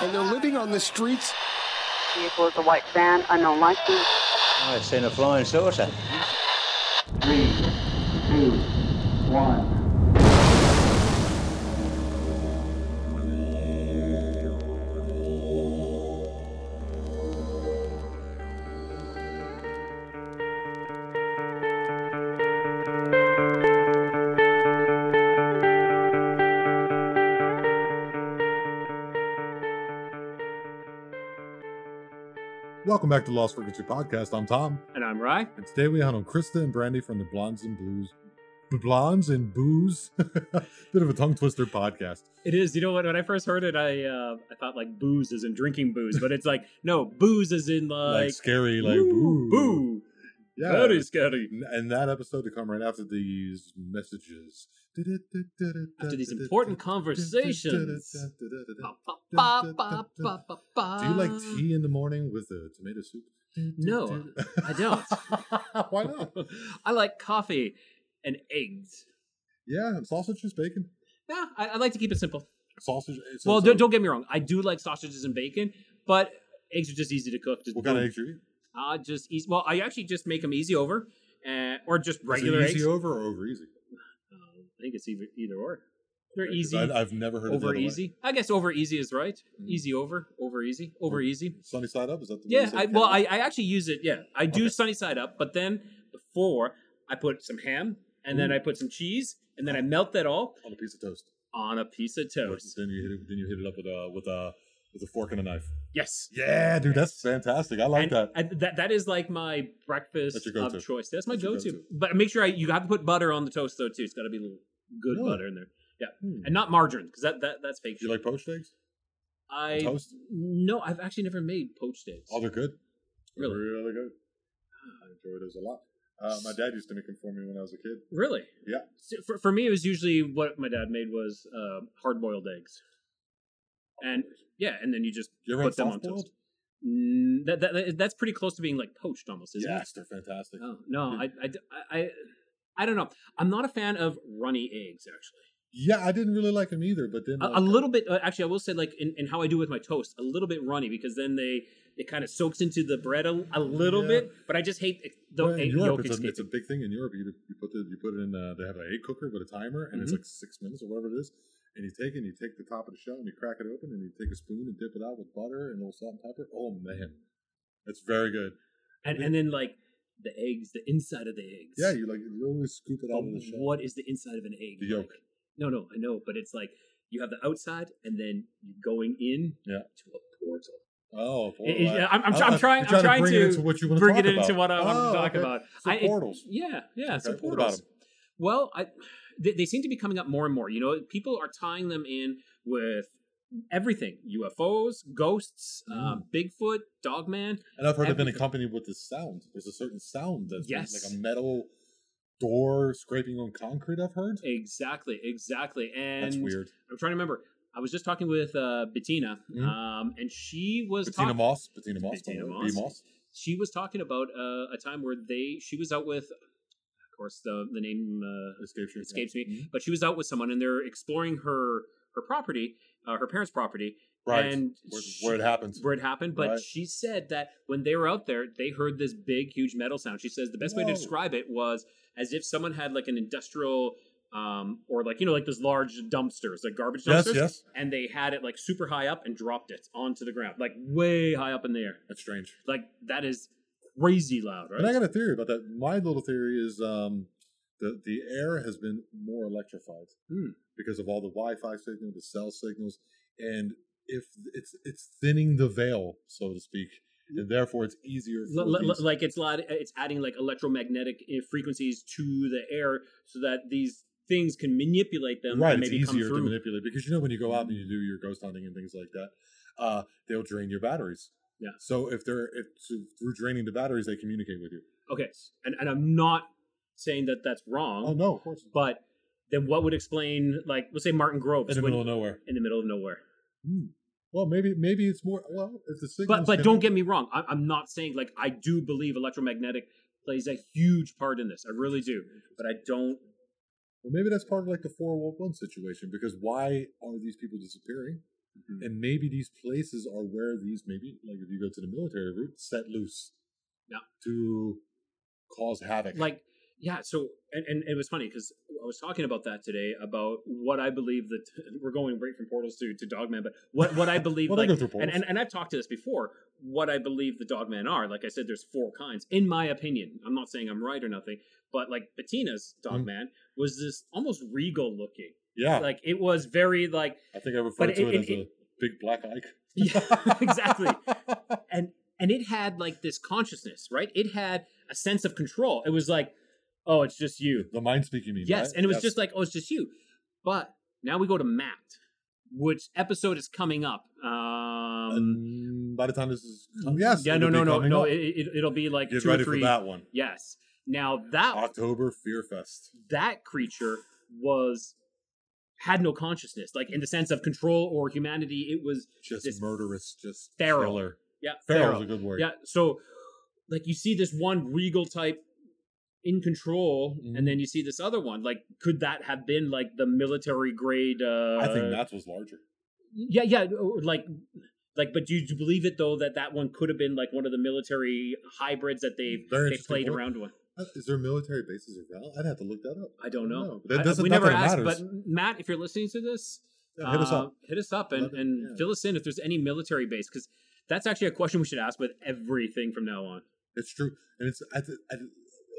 and they're living on the streets. Vehicle is a white van, unknown license. I've seen a flying saucer. Three, two, one. Welcome back to the Lost Frequency Podcast. I'm Tom, And I'm Rye. and today we have on Krista and Brandy from the Blondes and Blues. Blondes and Boos. Bit of a tongue twister podcast. It is. You know what? When I first heard it, I uh, I thought like booze is in drinking booze, but it's like no booze is in Like, like, scary, like boo, boo. boo. Yeah. Very scary. And that episode to come right after these messages. After these important conversations. Do you like tea in the morning with a tomato soup? No, I don't. Why not? I like coffee and eggs. Yeah, and sausages, bacon. Yeah, I, I like to keep it simple. Sausage. so- well, so- don't, don't get me wrong. I do like sausages and bacon, but eggs are just easy to cook. Just What kind of eggs eggs you eat? Uh, just easy. Well, I actually just make them easy over, uh, or just regular easy eggs. over or over easy? Uh, I think it's either either or. They're 'Cause easy. I, I've never heard of over other way. easy. I guess over easy is right. Mm. Easy over, over easy, over easy. Sunny side up? Is that the way Yeah, I, well, I, I actually use it. Yeah, I do Okay. sunny side up, but then before I put some ham, and then I put some cheese, and then I melt that all on a piece of toast. on a piece of toast. Then you hit it. Then you hit it up with a with a with a fork and a knife. Yes. Yeah, dude, that's fantastic. I like and, that. and that that is like my breakfast That's your go-to. of choice. That's my That's go-to. go-to. But make sure I, you have to put butter on the toast though too. It's got to be good Really? butter in there. Yeah, Hmm. and not margarine because that, that that's fake. Do you like poached eggs? I toast? no, I've actually never made poached eggs. Oh, they're good. They're Really? really good. I enjoy those a lot. Uh, my dad used to make them for me when I was a kid. Really? Yeah. So for, for me, it was usually what my dad made was uh, hard boiled eggs, and yeah, and then you just You put them on toast. Mm, that, that that's pretty close to being like poached almost, isn't Yes, they're fantastic. Oh no, I, I, I, I don't know. I'm not a fan of runny eggs actually. Yeah, I didn't really like them either, but then A, like, a little bit, uh, actually, I will say like in, in how I do with my toast, a little bit runny because then they it kind of soaks into the bread a, a little Yeah. bit. But I just hate the well, egg Europe, yolk it's a, it's a big thing in Europe. You, you put the you put it in. Uh, they have an egg cooker with a timer, and it's Mhm. like six minutes or whatever it is. And you take it, and you take the top of the shell, and you crack it open, and you take a spoon and dip it out with butter and a little salt and pepper. Oh man, it's very good. and and then like the eggs, the inside of the eggs. Yeah, you like you literally scoop it out of the shell. what is the inside of an egg? The yolk. like? No, no, I know, but it's like you have the outside, and then you're going in Yeah. to a portal. Oh, It- it- I'm, I'm, I'm trying. I'm trying to bring it into what you want to bring it talk into about. what I want Oh, to talk okay. about. So I- portals. Yeah, yeah. So Okay, about portals. Well, I they, they seem to be coming up more and more. You know, people are tying them in with everything: UFOs, ghosts, uh, Mm. Bigfoot, Dogman. And I've heard they've been accompanied with this sound. There's a certain sound that's Yes. like a metal door scraping on concrete. I've heard. Exactly, exactly. And That's weird. I'm trying to remember. I was just talking with uh, Bettina, Mhm. um, and she was Bettina talk- Moss. Bettina Moss. Bettina by the way. Moss. Moss. She was talking about uh, a time where they she was out with, of course, the the name uh, Escapes you. escapes me, Mhm. but she was out with someone and they're exploring her her property, uh, her parents' property, Right. and where, she- where it happens. where it happened. But Right. she said that when they were out there, they heard this big, huge metal sound. She says the best way to describe it was as if someone had like an industrial, um, or like you know, like those large dumpsters, like garbage Yes, dumpsters, yes. and they had it like super high up and dropped it onto the ground, like way high up in the air. That's strange. Like that is crazy loud, right? And I got a theory about that. My little theory is um, the the air has been more electrified Hmm. because of all the Wi-Fi signals, the cell signals, and if it's it's thinning the veil, so to speak, and therefore it's easier. For L- l- like it's lot, it's adding like electromagnetic uh, frequencies to the air so that these things can manipulate them right, it's easier to manipulate because you know when you go out and you do your ghost hunting and things like that, uh, they'll drain your batteries. Yeah. So if they're if so through draining the batteries, they communicate with you. Okay, and and I'm not saying that that's wrong. Oh no, of course. But then what would explain like let's say Martin Grove In the middle of nowhere. in the middle of nowhere. Hmm. Well, maybe maybe it's more. Well, if the signals. But but don't get me wrong. I, I'm not saying like I do believe electromagnetic plays a huge part in this. I really do. But I don't. Well, maybe that's part of like the four one one situation because why are these people disappearing? Mhm. And maybe these places are where these maybe like if you go to the military route, set loose. Yeah. To cause havoc. like yeah so and, and it was funny because i was talking about that today about what i believe that we're going right from portals to, to dogman but what, what i believe Well, like and, and, and i've talked to this before what i believe the dogman are like i said there's four kinds in my opinion i'm not saying i'm right or nothing but like bettina's Mm-hmm. dogman was this almost regal looking yeah. like it was very like I think I referred to it- it, as it- a big black ike. yeah exactly and and it had like this consciousness right it had a sense of control it was like oh it's just you the mind speaking mean. Yes, right? and it was just like, oh, it's just you. But now we go to Matt, which episode is coming up? Um, And by the time this is yes, yeah, it'll no, no, no, no. It, it, it'll be like Get two ready or three. for that one. Yes. Now that October Fear Fest. that creature was had no consciousness, like in the sense of control or humanity. It was Just murderous, just feral. killer. yeah, Feral, feral. is a good word. Yeah. So, like, you see this one regal type in control, Mhm. and then you see this other one. Like, could that have been like the military grade? Uh, I think Matt's was larger. Yeah, yeah, like, like, but do you believe it though that that one could have been like one of the military hybrids that they've Very they played around with? Is there military bases around? I'd have to look that up. I don't know. That doesn't- we never asked, matters. but Matt, if you're listening to this, Yeah, hit us uh, up. hit us up, and, and yeah. fill us in if there's any military base because that's actually a question we should ask with everything from now on. It's true, and it's I, I,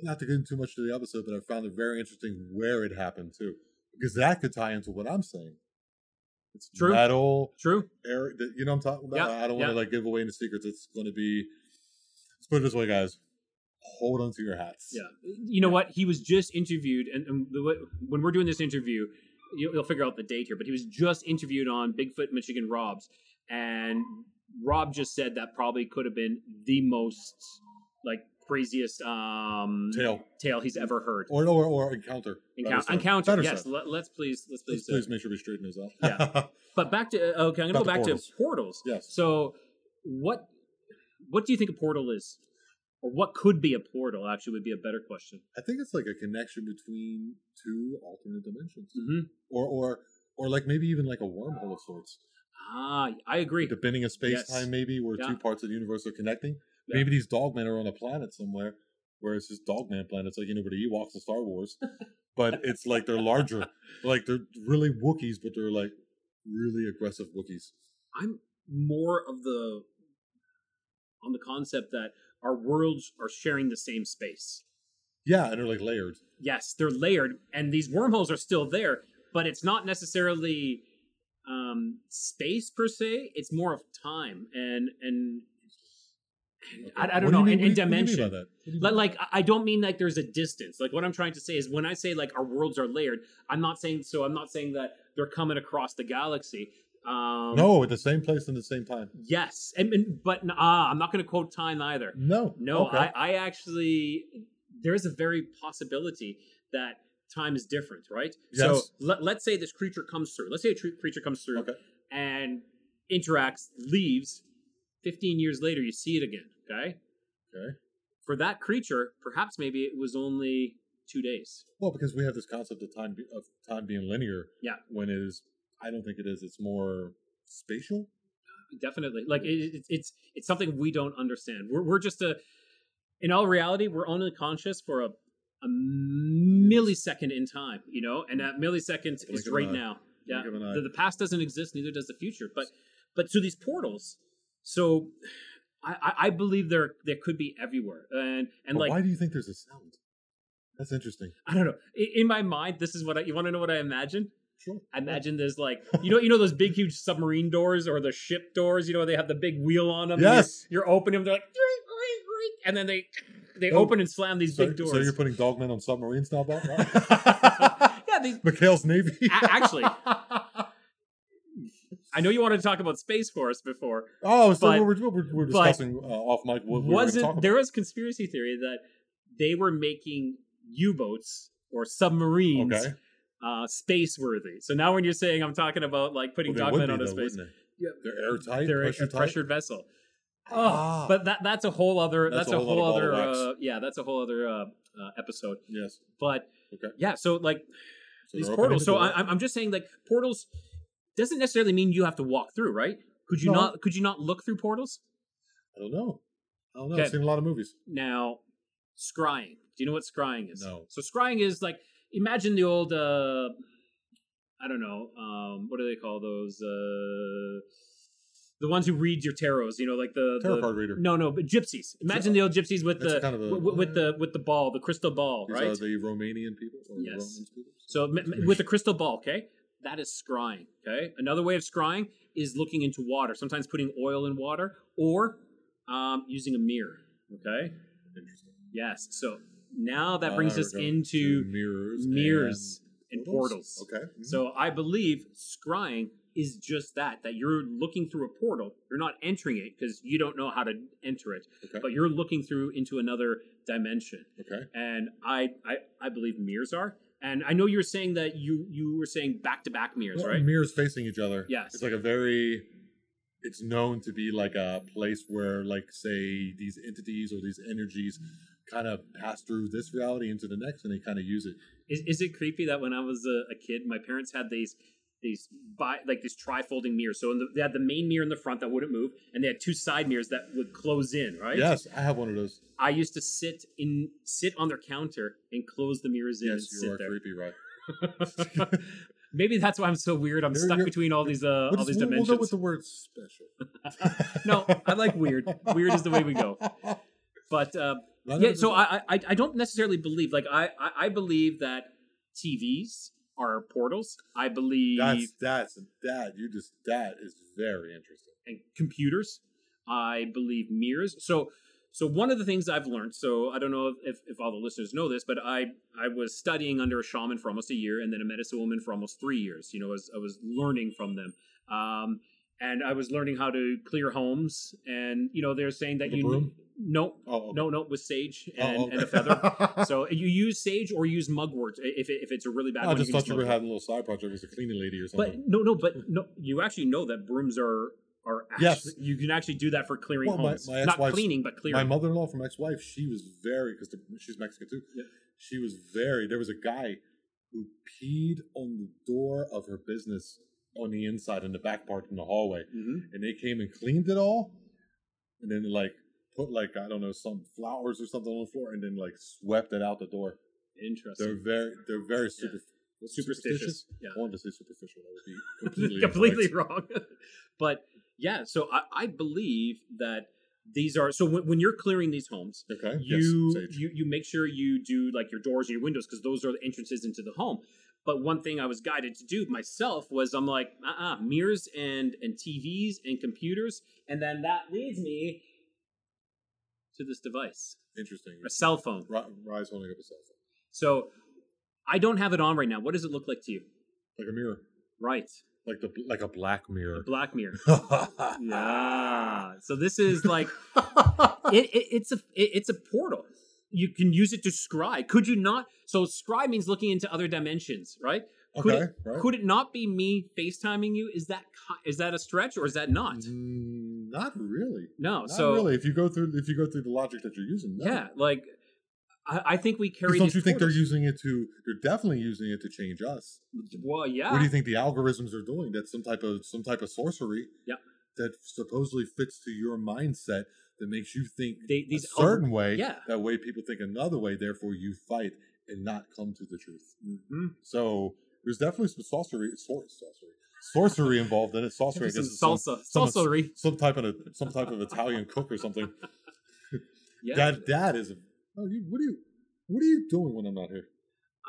not to get into too much to the episode, but I found it very interesting where it happened too, because that could tie into what I'm saying. It's True. metal, True. air. You know what I'm talking about. Yeah, I don't want to like give away any secrets. It's going to be. Let's put it this way, guys. Hold on to your hats. Yeah. You know what? He was just interviewed, and, and the when we're doing this interview, you'll, you'll figure out the date here. But he was just interviewed on Bigfoot Michigan Rob's, and Rob just said that probably could have been the most like craziest um Tail tale he's ever heard. or or, or encounter. Encounter, encounter. Better Yes. Let, us please. Let's please. Please, please make sure we straighten those out. Yeah. But back to uh, okay. I'm gonna Back go to back portals. to portals. Yes. So what what do you think a portal is, or what could be a portal? Actually, would be a better question. I think it's like a connection between two alternate dimensions, hmm or or or like maybe even like a wormhole of sorts. Ah, I agree. the bending of space Yes. time, maybe where Yeah. two parts of the universe are connecting. Yeah. Maybe these dogmen are on a planet somewhere where it's just dogman planets, like you know, where the Ewoks in Star Wars. but it's like they're larger, like they're really Wookiees, but they're like really aggressive Wookiees. I'm more of the on the concept that our worlds are sharing the same space. Yeah, and they're like layered. Yes, they're layered, and these wormholes are still there, but it's not necessarily um, space per se. It's more of time and and, and I, I don't do you know, mean- and, and do you- what do dimension. mean by that? What do Like, like I- I don't mean like there's a distance. Like what I'm trying to say is when I say like our worlds are layered, I'm not saying so. I'm not saying that they're coming across the galaxy. Um, no, at the same place and the same time. Yes, and, and but ah, I'm not going to quote time either. No, No, Okay. I, I actually there's a very possibility that time is different, right? So Yes. let, let's say this creature comes through. Let's say a tr- creature comes through Okay. and interacts, leaves. Fifteen years later, you see it again. Okay. Okay. For that creature, perhaps maybe it was only two days. Well, because we have this concept of time be- of time being linear. Yeah. When it is, I don't think it is. It's more spatial. Definitely, like it, it's it's it's something we don't understand. We're we're just a, in all reality, we're only conscious for a a millisecond in time, you know, and that millisecond is right now. Yeah, Blink of an eye. the, the past doesn't exist, neither does the future. But but so these portals, so I I, I believe there there could be everywhere, and and But like why do you think there's a sound? That's interesting. I don't know. In, in my mind, this is what I, you want to know. What I imagine? Sure. I imagine there's like you know you know those big huge submarine doors or the ship doors. You know they have the big wheel on them. and you're- Yes. you're, opening them. They're like, and then they they Oh, open and slam these So, big doors. so you're putting dogmen on submarines now, Bob? yeah, they, McHale's Navy. A- actually. I know you wanted to talk about Space Force before. oh, so but- we're, we're, we're discussing uh, off mic what we were gonna talk Wasn't about. there was conspiracy theory that they were making U-boats or submarines Okay. Uh, space worthy. So now when you're saying I'm talking about like putting Well, they dogmen on a space, Yeah. they? They're airtight, they're pressure a tight. pressured vessel. Oh, Ah. but that that's a whole other that's, That's a a whole whole other other ball of wax. uh, yeah that's a whole other uh, uh, episode. Yes. But Okay. yeah, so like So these portals. So. I, I'm I'm just saying like portals. doesn't necessarily mean you have to walk through, right? Could you No. not? Could you not look through portals? I don't know. I don't know. Okay. I've seen a lot of movies. Now, scrying. Do you know what scrying is? No. So scrying is like imagine the old uh I don't know, um what do they call those uh the ones who read your tarots, you know, like the, Tarot the card reader. No, no, but gypsies. Imagine the old gypsies with the kind of a- with, with the with the ball, the crystal ball, These right? are the Romanian people or Yes. People. So with the crystal ball, okay, that is scrying. Okay, another way of scrying is looking into water. Sometimes putting oil in water or um, using a mirror. Okay. Interesting. Yes. So now that brings we're us into mirrors, mirrors and, and portals. Okay. Mhm. So I believe scrying is just that. That you're looking through a portal. You're not entering it because you don't know how to enter it, okay. but you're looking through into another dimension okay. and I, I I believe mirrors are. And I know you were saying that you you were saying back to back mirrors, Well, right? Mirrors facing each other. Yes. It's like a very. It's known to be like a place where, like, say, these entities or these energies kind of pass through this reality into the next, and they kind of use it. Is, is it creepy that when I was a, a kid, my parents had these these bi, like these tri-folding mirrors. So in the, they had the main mirror in the front that wouldn't move, and they had two side mirrors that would close in. Right? Yes, I have one of those. I used to sit in sit on their counter and close the mirrors in Yes, and you are there. creepy, right? Maybe that's why I'm so weird. I'm You're- stuck you're- between all these uh, all these we'll- dimensions. We'll go with the word special. no, I like weird. Weird is the way we go. But uh, Yeah, so. I, I I don't necessarily believe like I I, I believe that TVs are portals. I believe That's that's that you just that is very interesting. and computers. I believe mirrors. So so one of the things I've learned. So I don't know if, if all the listeners know this, but I I was studying under a shaman for almost a year, and then a medicine woman for almost three years. You know, as I was learning from them. Um, and I was learning how to clear homes, and you know they're saying that With you broom? no Oh, okay. no no with sage Oh, and, okay. and a feather. so you use sage or use mugwort if, it, if it's a really bad I one. just you thought you were having a little side project as a cleaning lady or something. But no, no, but no. You actually know that brooms are are actually, Yes. You can actually do that for clearing Well, my- homes, my not cleaning, but clearing. My mother-in-law from ex-wife, she was very because she's Mexican too. Yeah. She was very. There was a guy who peed on the door of her business on the inside in the back part in the hallway, Mhm. and they came and cleaned it all, and then like put like I don't know some flowers or something on the floor, and then like swept it out the door. Interesting. They're very they're very super what's Superstitious. Yeah. I wanted to say superficial. That would be completely completely wrong. but yeah, so I, I believe that these are so when, when you're clearing these homes, Okay. you yes, you you make sure you do like your doors and your windows because those are the entrances into the home. But one thing I was guided to do myself was I'm like, uh uh mirrors and and TVs and computers, and then that leads me to this device, Interesting. a cell phone. Rye's holding up a cell phone. So I don't have it on right now. What does it look like to you? Like a mirror. Right, Like the like a black a mirror. black mirror. Yeah. So this is like it, it, it's a it, it's a portal. You can use it to scry. Could you not? So scry means looking into other dimensions, right? Could Okay, it, right. could it not be me FaceTiming you? Is that is that a stretch or is that not? Mm, not really. No. Not so really. If you go through if you go through the logic that you're using, no. yeah, like I, I think we carry. Don't you think they're using it to? They're definitely using it to change us. Well, yeah. What do you think the algorithms are doing? That's some type of some type of sorcery. Yeah. That supposedly fits to your mindset that makes you think They- these a certain algor- way. yeah. That way people think another way. Therefore, you fight and not come to the truth. Mhm. So there's definitely some sorcery, sorcery, sorcery involved in it. Sorcery, I Some guess, is some- salsa, some- salsery. some type of some type of Italian cook or something. Yeah. That that is. Oh, you, what are you? What are you doing when I'm not here?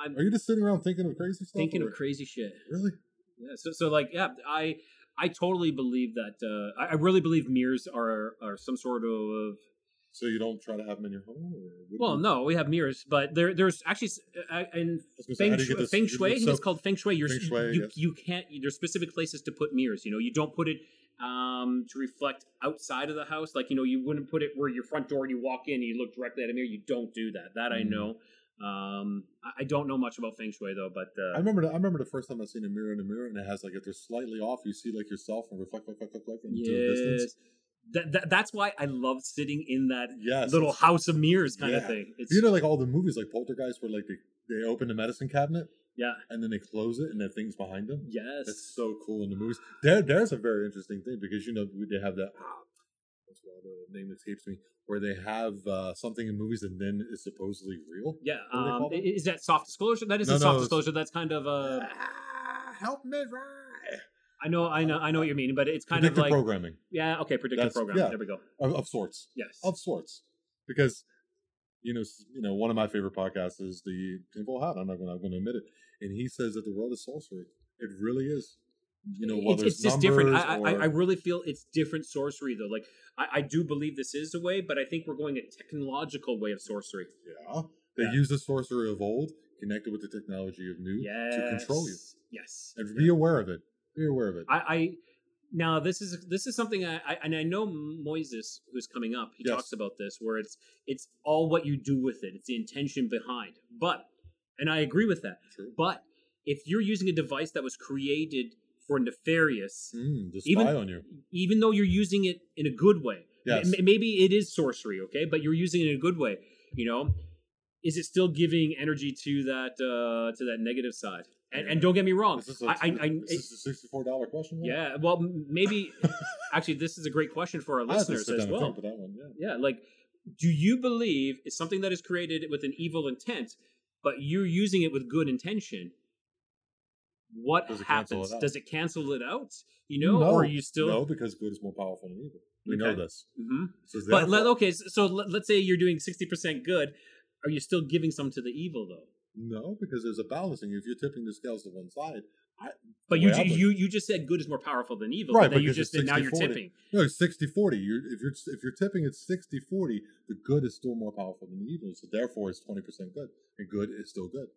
I'm Are you just sitting around thinking of crazy stuff? thinking or- of crazy shit. Really? Yeah. So, so like, yeah, I, I totally believe that. Uh, I, I really believe mirrors are are some sort of. So you don't try to have them in your home? Or Well, you- no, we have mirrors, but there, there's actually uh, in gonna say, feng, you shui, feng shui. I think it's called feng shui. You're, Feng shui, you, yes. you can't. There's specific places to put mirrors. You know, you don't put it um, to reflect outside of the house. Like you know, you wouldn't put it where your front door and you walk in and you look directly at a mirror. You don't do that. That I Mm. know. Um, I, don't know much about feng shui though, but uh, I remember. The, I remember the first time I seen a mirror in a mirror, and it has like if they're slightly off, you see like yourself and reflect, reflect, reflect, reflect into the yes, distance. that, that that's why I love sitting in that Yes, little house of mirrors kind of thing. It's You know, like all the movies, like Poltergeist, where like they, they open the medicine cabinet Yeah. and then they close it and the things behind them. Yes. It's so cool in the movies. There, there's a very interesting thing because you know they have that. What's the name escapes me? Where they have uh, something in movies and then it's supposedly real. yeah. What do they Um, call i- them? is that soft disclosure? That is No, a no, soft disclosure. That's kind of uh, Ah, help me, right? I know, I know, I know what you mean, but it's kind Predictive of like programming yeah, okay, predictive That's- programming. yeah. There we go. of, of sorts. Yes. of sorts because you know you know one of my favorite podcasts is the Tinfoil Hat. I'm not going to going to admit it, and he says that the world is sorcery. It really is. You know, it's, it's just different. I, I, I really feel it's different sorcery though. Like I, I do believe this is a way, but I think we're going a technological way of sorcery. yeah, they Yeah. use the sorcery of old connected with the technology of new Yes. to control you, Yes. and be aware of it. Be aware of it. I, I now this is this is something I, I and I know Moises who's coming up. He Yes. talks about this where it's it's all what you do with it. It's the intention behind. But and I agree with that. True. But if you're using a device that was created for nefarious, Mm, even- on you. even though you're using it in a good way, Yes. m- maybe it is sorcery, okay, but you're using it in a good way. You know, is it still giving energy to that uh to that negative side? And, and don't get me wrong, Is this a, I, I, I is a sixty-four dollar question? Yeah, well, maybe actually, this is a great question for our I have to listeners as well. one. Yeah. Yeah, like, do you believe it's something that is created with an evil intent, but you're using it with good intention? What Does happens? it? Does it cancel it out? You know, no, or are you still? no because good is more powerful than evil. We know Okay. this. Mhm. So But let, okay, so, so let, let's say you're doing sixty percent good. Are you still giving some to the evil though? No, because there's a balancing. If you're tipping the scales to one side, I, But you I you you just said good is more powerful than evil. Right, but you because just it's said now you're 60-40. tipping. no, it's 60 40. You're, if you're if you're tipping it's 60 40, the good is still more powerful than the evil. So therefore, it's 20 percent good, and good is still good.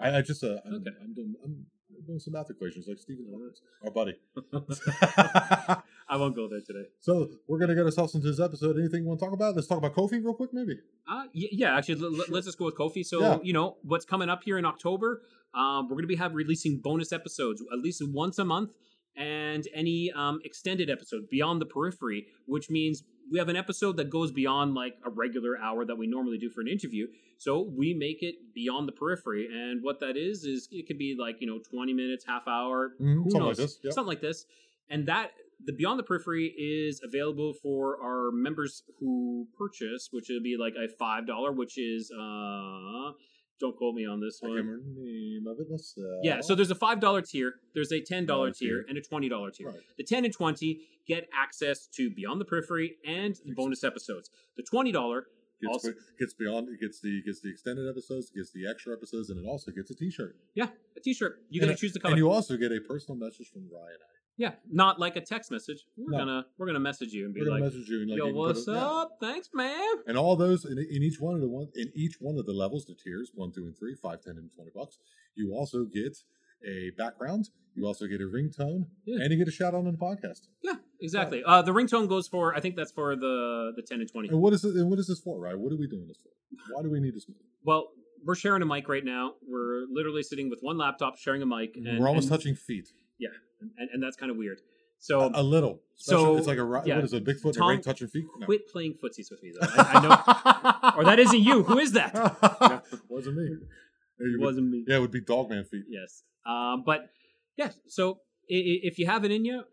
I, I just uh, I'm, Okay. I'm doing I'm doing some math equations like Stephen Hawkins, our buddy. I won't go there today. so we're gonna get ourselves into this episode. Anything you want to talk about? Let's talk about Ko-fi real quick, maybe. Uh, yeah, actually, l- l- let's just go with Ko-fi. So, Yeah. you know, what's coming up here in October? Um, we're going to be have releasing bonus episodes at least once a month, and any um, extended episode beyond the periphery, which means we have an episode that goes beyond like a regular hour that we normally do for an interview. So we make it beyond the periphery, and what that is is it could be like you know twenty minutes, half hour, who something like this, yeah. something like this, and that the Beyond the Periphery is available for our members who purchase, which would be like a five dollar, which is uh, don't quote me on this I one. can't remember the name of it. Let's, uh, Yeah, so there's a five dollar tier, there's a ten dollar Dollar tier, tier. and a twenty dollar tier. Right. The ten and twenty get access to Beyond the Periphery and the bonus episodes. The twenty dollar Gets, also, gets beyond. It gets the gets the extended episodes, gets the extra episodes, and it also gets a T-shirt. yeah, a T-shirt. You And- gotta choose the color. And you also get a personal message from Ryan. Yeah, not like a text message. We're No. gonna we're gonna message you and be like, message you and like "Yo, you what's it- yeah. up? Thanks, man." And all those in, in each one of the one in each one of the levels, the tiers one, two, and three, five, ten, and twenty bucks. You also get a background. You also get a ringtone, Yeah. and you get a shout out on the podcast. Yeah, exactly. Uh, the ringtone goes for I think that's for the the ten and twenty. And what is it? And what is this for, right? What are we doing this for? Why do we need this? Well, we're sharing a mic right now. We're literally sitting with one laptop, sharing a mic, and We're almost and, touching feet. Yeah, and, and that's kind of weird. So a, a little. so, it's like a yeah. what is it? Bigfoot and Tom, a ring touching feet. No. quit playing footsies with me, though. I, I know, or that isn't you. Who is that? wasn't me. It would- wasn't me. yeah, it would be Dogman feet. Yes, um, but yeah. So if you have it in you,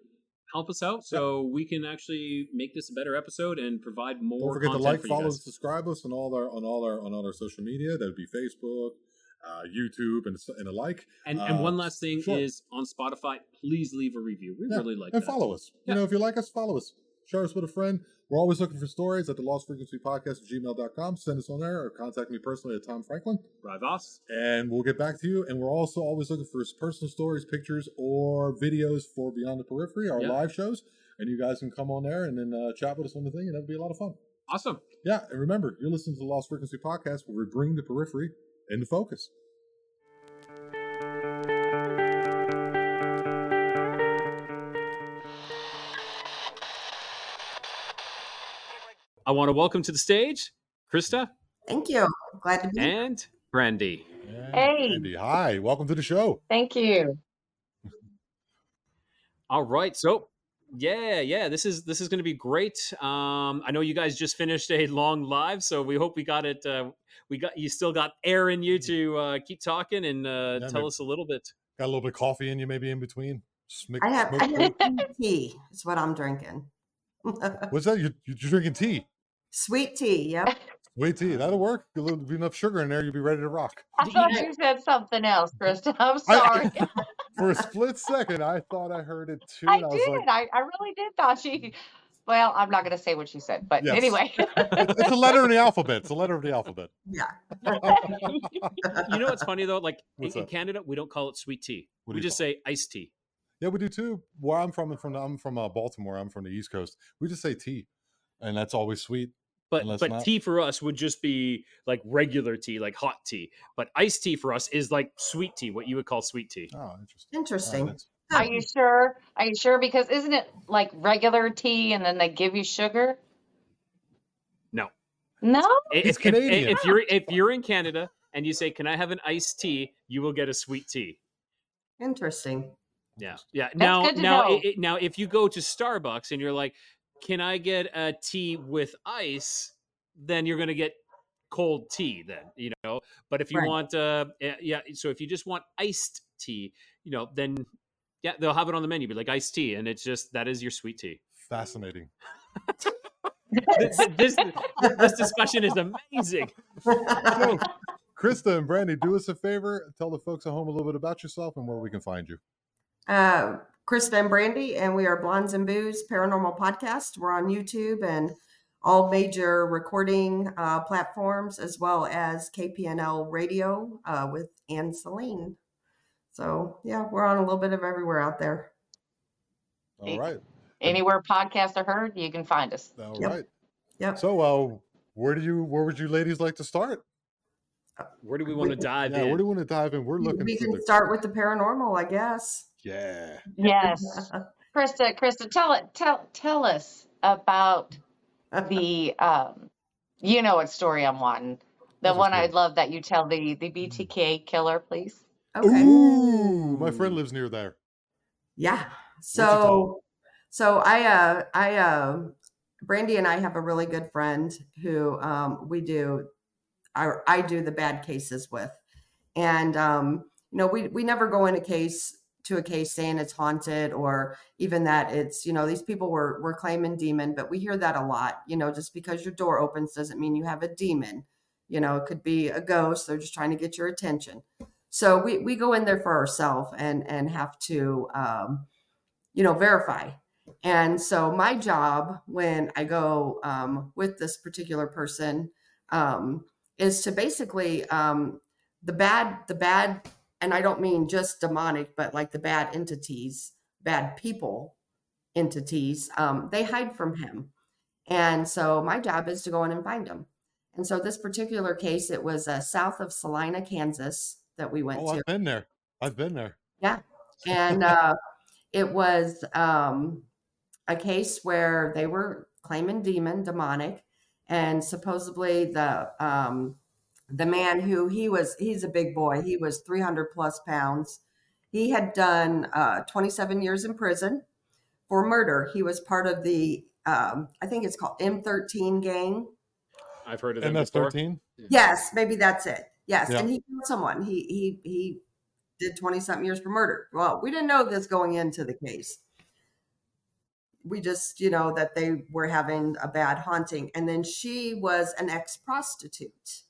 help us out so we can actually make this a better episode and provide more. Don't forget to like, follow, and subscribe us on all our on all our on all our social media. That would be Facebook, uh, YouTube, and and the like. And and Uh, one last thing sure. is on Spotify, please leave a review. We Yeah, really like and that. follow us. Yeah. You know, if you like us, follow us. Share us with a friend. We're always looking for stories at the Lost Frequency Podcast at gmail.com. Send us on there or contact me personally at Tom Franklin. Rivas. And we'll get back to you. And we're also always looking for personal stories, pictures, or videos for Beyond the Periphery, our Yeah. live shows. And you guys can come on there and then uh, chat with us on the thing, and that'd be a lot of fun. Awesome. Yeah, and remember, you're listening to the Lost Frequency Podcast where we bring the periphery into focus. I want to welcome to the stage Krista Thank you. Glad to be here. and Brandy. Hey. Andy, hi. Welcome to the show. Thank you. All right, so Yeah, yeah. This is this is going to be great. Um, I know you guys just finished a long live, so we hope we got it. Uh, we got you still got air in you to uh, keep talking and uh, Yeah, tell us a little bit. Got a little bit of coffee in you, maybe in between. Smoke, I have, I have tea. Is what I'm drinking. What's that? You, you're drinking tea. Sweet tea. Yep. Wait, tea. That'll work. A little be enough sugar in there, you'll be ready to rock. I thought you said something else, Krista. I'm I- sorry. For a split second, I thought I heard it too. I, and I, did. like, I, I really did thought she. Well, I'm not going to say what she said, but Yes. anyway. it's it's a letter in the alphabet. It's a letter of the alphabet. Yeah. You know what's funny though? Like in, What's in up? Canada, we don't call it sweet tea. What we just call say iced tea. Yeah, we do too. Where I'm from, I'm from, I'm from uh, Baltimore. I'm from the East Coast. We just say tea, and that's always sweet. But Unless but not- tea for us would just be like regular tea, like hot tea. But iced tea for us is like sweet tea, what you would call sweet tea. Oh, interesting. Interesting. that's- Are you sure? Are you sure? Because isn't it like regular tea and then they give you sugar? No. No? If, He's if- if- Canadian. If, you're if you're in Canada and you say, "Can I have an iced tea?" you will get a sweet tea. Interesting. Yeah, yeah. Now, now, know. i- i- now, if you go to Starbucks and you're like, "Can I get a tea with ice?" Then you're gonna get cold tea. Then you know. But if you Right. want, uh, eh, yeah. So if you just want iced tea, you know, then yeah, they'll have it on the menu, be like iced tea, and it's just that is your sweet tea. Fascinating. this, this this discussion is amazing. So, Krista and Brandy, do us a favor. Tell the folks at home a little bit about yourself and where we can find you. Uh, Krista and Brandy, and we are Blondes and Boos Paranormal Podcast. We're on YouTube and all major recording uh, platforms, as well as KPNL Radio uh, with Anne Celine. So, yeah, we're on a little bit of everywhere out there. All right. Anywhere podcasts are heard, you can find us. All Yep. right. Yep. So, uh, where do you, where would you ladies like to start? Where do we want to dive Yeah, in? where do we want to dive in? We're looking we can the start with the paranormal, I guess. Yeah. Yes. Krista, Krista, tell it tell tell us about the um you know what story I'm wanting. The This is one good. I'd love that you tell the the BTK killer, please. okay. Ooh, my friend lives near there. Yeah. So so I uh I uh Brandy and I have a really good friend who um we do I I do the bad cases with. And um you know we we never go in a case to a case saying it's haunted or even that it's you know these people were were claiming demon but we hear that a lot you know just because your door opens doesn't mean you have a demon. You know it could be a ghost they're just trying to get your attention. So we we go in there for ourselves and and have to um you know verify. And so my job when i go um, with this particular person um, is to basically um, the bad the bad and i don't mean just demonic but like the bad entities bad people entities um, they hide from him and so my job is to go in and find them and so this particular case it was uh, south of salina kansas that we went Oh, to I've been there. I've been there. Yeah, and uh, it was um, a case where they were claiming demon, demonic, and supposedly the um, the man who he was he's a big boy. He was three hundred plus pounds. He had done uh, twenty seven years in prison for murder. He was part of the um, I think it's called M thirteen gang. I've heard of them ms13 Yes, maybe that's it. Yes, Yeah. and he killed someone. He he he did twenty something years for murder. Well, we didn't know this going into the case. We just, you know, that they were having a bad haunting, and then she was an ex prostitute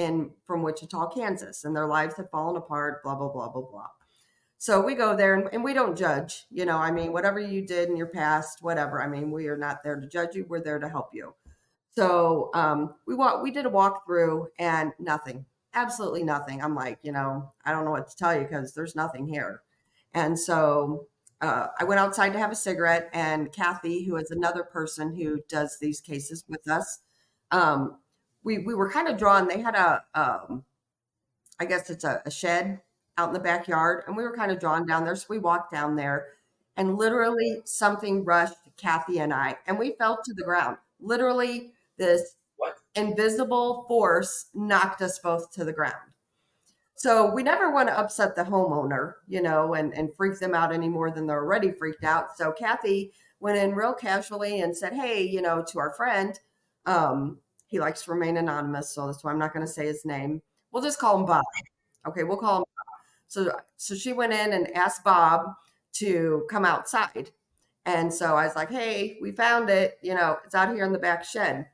in from Wichita, Kansas, and their lives had fallen apart. Blah blah blah blah blah. So we go there and, and we don't judge. You know, I mean, whatever you did in your past, whatever. I mean, we are not there to judge you. We're there to help you. So um, we walk, we did a walkthrough and nothing, absolutely nothing. I'm like, you know, I don't know what to tell you because there's nothing here. And so uh, I went outside to have a cigarette, and Kathy, who is another person who does these cases with us, um, we we were kind of drawn. They had a, um, I guess it's a, a shed out in the backyard, and we were kind of drawn down there. So we walked down there, and literally something rushed Kathy and I, and we fell to the ground. Literally, this invisible force knocked us both to the ground. So we never want to upset the homeowner, you know, and, and freak them out any more than they're already freaked out. So Kathy went in real casually and said, Hey, you know, to our friend, um, he likes to remain anonymous, so that's why I'm not going to say his name. We'll just call him Bob. Okay, we'll call him Bob. So, so she went in and asked Bob to come outside. And so I was like, hey, we found it. You know, it's out here in the back shed.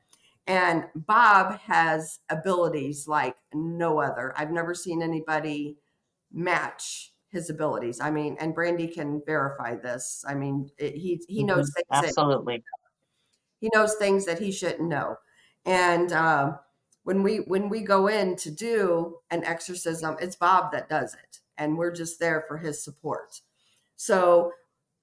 And Bob has abilities like no other. I've never seen anybody match his abilities. I mean, and Brandy can verify this. I mean, it, he he knows mm-hmm. things that- Absolutely. he knows things that he shouldn't know. And um, when we when we go in to do an exorcism, it's Bob that does it, and we're just there for his support. So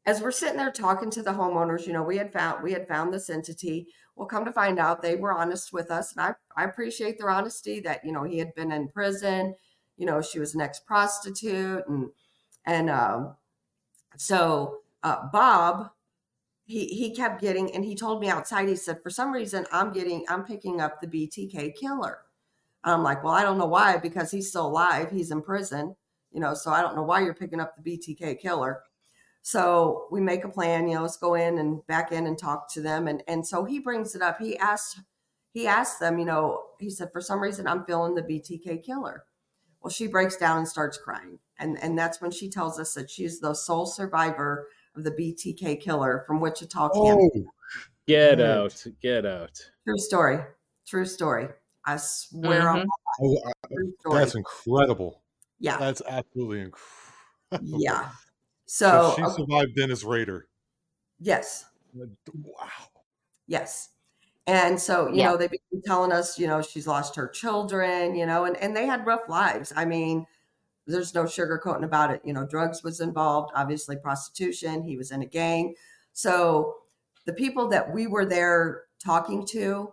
as we're sitting there talking to the homeowners, you know, we had found we had found this entity. Well, come to find out, they were honest with us, and I I appreciate their honesty. That you know he had been in prison, you know, she was an ex prostitute, and and um, so uh, Bob he he kept getting and he told me outside he said for some reason i'm getting i'm picking up the btk killer. I'm like well i don't know why because he's still alive he's in prison you know so i don't know why you're picking up the btk killer. So we make a plan you know let's go in and back in and talk to them and and so he brings it up. He asked he asked them you know he said for some reason i'm feeling the btk killer. Well she breaks down and starts crying and and that's when she tells us that she's the sole survivor of the BTK killer from Wichita, Kansas. Oh, Get Right. out. Get out. True story. True story. I swear on Mhm. oh, I- that's incredible. yeah. That's absolutely incredible. Yeah. So So, she okay, survived Dennis Rader. yes. Wow. Yes. And so, you Yeah. know, they've been telling us, you know, she's lost her children, you know, and, and they had rough lives. I mean, there's no sugarcoating about it. You know, drugs was involved, obviously prostitution. He was in a gang. So the people that we were there talking to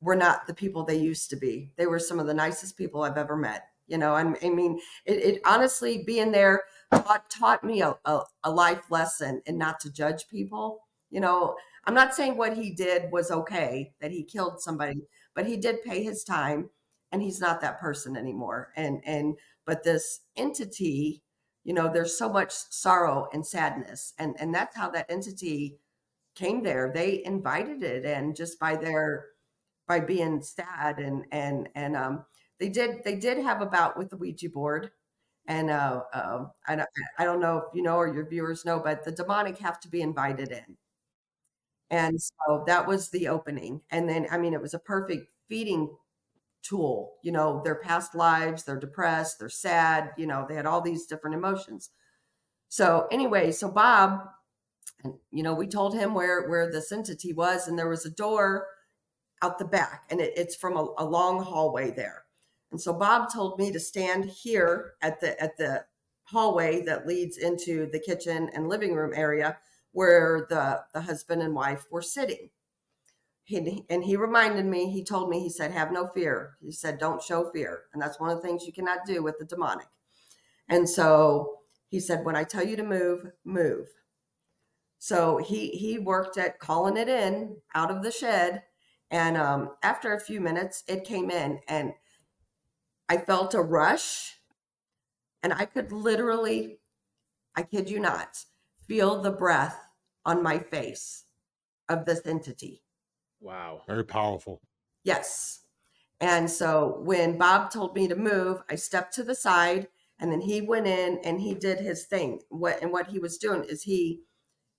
were not the people they used to be. They were some of the nicest people I've ever met. You know, I, I mean, it, it honestly being there taught, taught me a, a, a life lesson and not to judge people. You know, I'm not saying what he did was okay, that he killed somebody, but he did pay his time and he's not that person anymore. And, and, but this entity, you know, there's so much sorrow and sadness. And, and that's how that entity came there. They invited it and just by their, by being sad and, and, and, um, they did, they did have a bout with the Ouija board. And, uh, uh, I don't, I don't know if you know, or your viewers know, but the demonic have to be invited in. And so that was the opening. And then, I mean, it was a perfect feeding tool. You know, their past lives, they're depressed, they're sad, you know, they had all these different emotions. So, anyway, so Bob, and you know, we told him where where this entity was, and there was a door out the back, and it, it's from a, a long hallway there. And so Bob told me to stand here at the at the hallway that leads into the kitchen and living room area where the the husband and wife were sitting. He, and he reminded me, he told me, he said, have no fear. He said, don't show fear. And that's one of the things you cannot do with the demonic. And so he said, when I tell you to move, move. So he he worked at calling it in out of the shed. And um, after a few minutes, it came in and I felt a rush. And I could literally, I kid you not, feel the breath on my face of this entity. Wow. Very powerful. Yes. And so when Bob told me to move, I stepped to the side and then he went in and he did his thing. What and what he was doing is he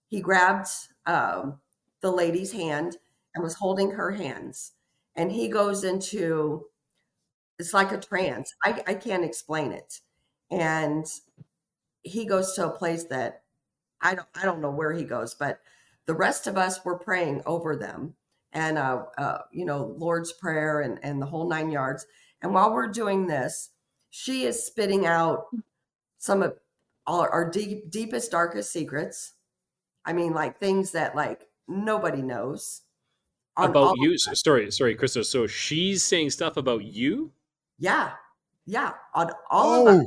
he grabbed um, the lady's hand and was holding her hands. And he goes into it's like a trance. I, I can't explain it. And he goes to a place that I don't I don't know where he goes, but the rest of us were praying over them and uh, uh, you know lord's prayer and, and the whole nine yards and while we're doing this she is spitting out some of our, our deep, deepest darkest secrets i mean like things that like nobody knows About you. So- Sorry, sorry, Krista. So she's saying stuff about you? yeah yeah on all of Oh, us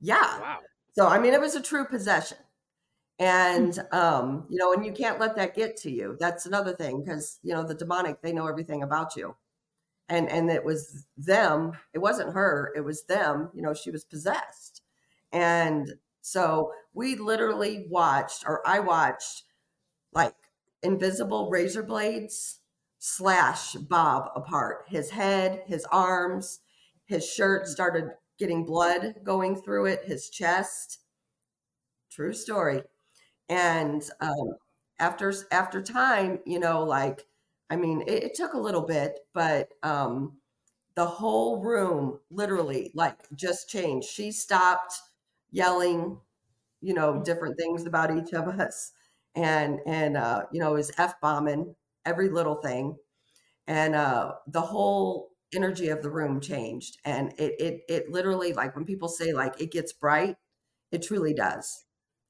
yeah Wow. So I mean, it was a true possession, and um, you know, and you can't let that get to you. That's another thing because you know the demonic they know everything about you, and and it was them. It wasn't her. It was them. You know, she was possessed, and so we literally watched, or I watched, like invisible razor blades slash Bob apart. His head, his arms, his shirt started getting blood going through it, his chest. True story. And um, after after time, you know, like I mean, it, it took a little bit, but um, the whole room literally like just changed. She stopped yelling, you know, different things about each of us, and and uh, you know, is f bombing every little thing, and uh, the whole energy of the room changed, and it it it literally like when people say like it gets bright, it truly does.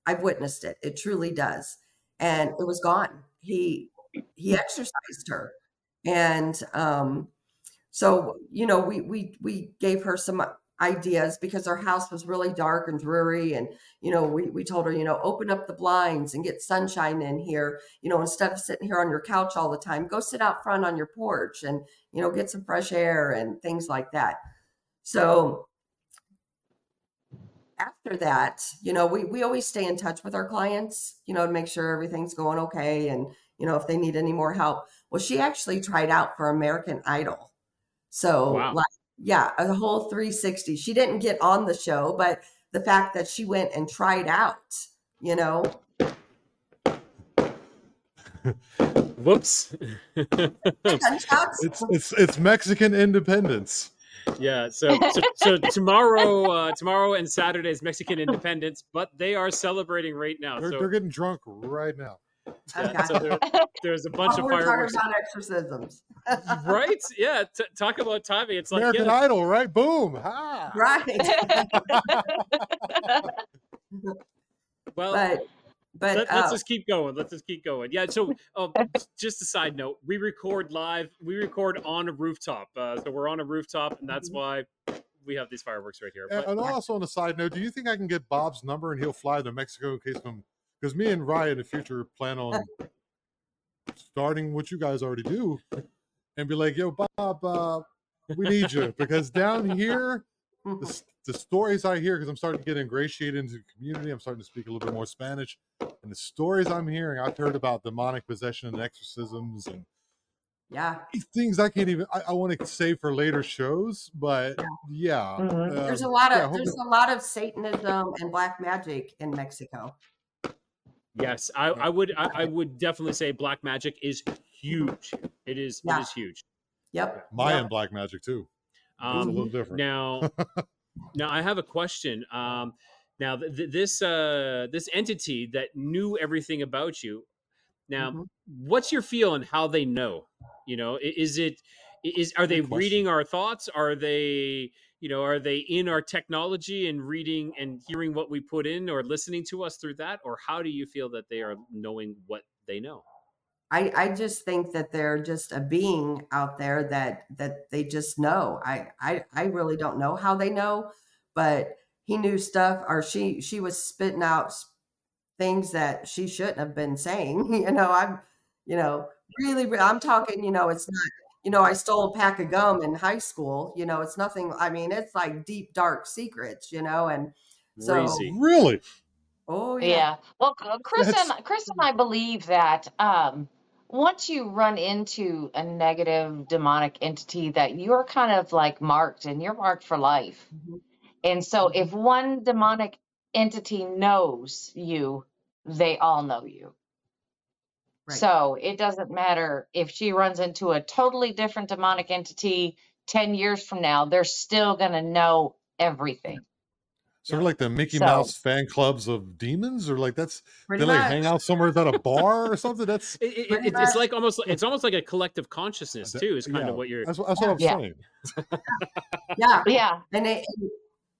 I've witnessed it. It truly does, and it was gone. He he exorcised her, and um, so you know we we we gave her some ideas because our house was really dark and dreary. And you know we, we told her you know open up the blinds and get sunshine in here. You know instead of sitting here on your couch all the time go sit out front on your porch and you know get some fresh air and things like that. So after that you know we, we always stay in touch with our clients you know to make sure everything's going okay and you know if they need any more help well she actually tried out for american idol so Wow. like yeah, a whole 360. She didn't get on the show, but the fact that she went and tried out, you know, Whoops. It's it's it's Mexican independence. Yeah. So, so so tomorrow, uh, tomorrow and Saturday is Mexican Independence, but they are celebrating right now. They're, so, they're getting drunk right now. yeah, Okay. so there, there's a bunch Oh, of we're talking fireworks. about exorcisms. right? Yeah. T- talk about timing. It's like American yeah, Idol, right? Boom! Ha! right. well, but but Let, us uh, just keep going. Let's just keep going. Yeah. So, um, just a side note: we record live. We record on a rooftop. Uh, so we're on a rooftop, and that's why we have these fireworks right here. And, But and also on a side note, do you think I can get Bob's number and he'll fly to Mexico in case I'm because me and Ryan in the future plan on starting what you guys already do and be like, yo, Bob, uh, we need you because down here, the, the stories I hear, because I'm starting to get ingratiated into the community, I'm starting to speak a little bit more Spanish, and the stories I'm hearing, I've heard about demonic possession and exorcisms and yeah, things I can't even I, I want to say for later shows, but yeah, Mhm. there's a um, lot of yeah, there's a lot of Satanism and black magic in Mexico. yes, I, I would. I, I would definitely say black magic is huge. It is. Yeah. It is huge. Yep. Mayan yep. black magic too. It's a Um, little different. Now, now I have a question. Um, now th- th- this uh, this entity that knew everything about you. Now, Mhm. what's your feel on how they know? You know, is it is are they reading our thoughts? Are they you know are they in our technology and reading and hearing what we put in or listening to us through that? Or how do you feel that they are knowing what they know? I, I just think that they're just a being out there that that they just know. I, I I really don't know how they know, but he knew stuff or she she was spitting out things that she shouldn't have been saying. You know, I'm you know, really I'm talking, you know, it's not you know, I stole a pack of gum in high school. You know, it's nothing I mean, it's like deep dark secrets, you know, and so Crazy. Really? oh Yeah. yeah. Well, C- Chris That's- and Chris and I believe that um, once you run into a negative demonic entity, that you're kind of like marked, and you're marked for life. Mhm. And so, if one demonic entity knows you, they all know you. Right. So it doesn't matter if she runs into a totally different demonic entity 10 years from now, they're still going to know everything. Sort of like the Mickey So- Mouse fan clubs of demons, or like that's they like much. hang out somewhere at a bar or something. That's It, it, it- it's like almost it's almost like a collective consciousness too. Is kind yeah, of what you're. That's, what- that's what I'm Yeah. saying. Yeah. Yeah. and it,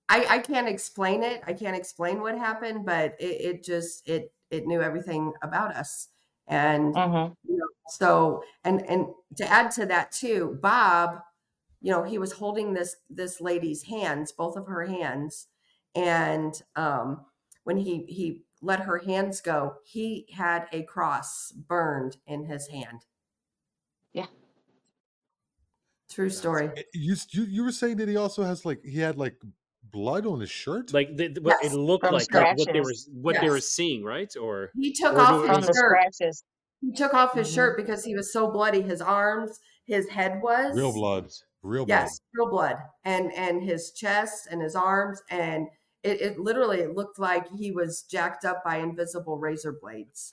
I, I can't explain it. I can't explain what happened, but it, it just it it knew everything about us. And hmm you know, so and and to add to that too, Bob, you know, he was holding this this lady's hands, both of her hands, and um, when he he let her hands go, he had a cross burned in his hand. Yeah. True story. You, you you were saying that he also has like he had like blood on his shirt. like the, the- what Yes, it looked like, like what they were scratches. what they were seeing, right? Or He took Or off his shirt. scratches. he took off his Mhm. shirt because he was so bloody. His arms, his head was Real blood. Real blood. Yes, real blood, and and his chest and his arms, and it, it literally it looked like he was jacked up by invisible razor blades.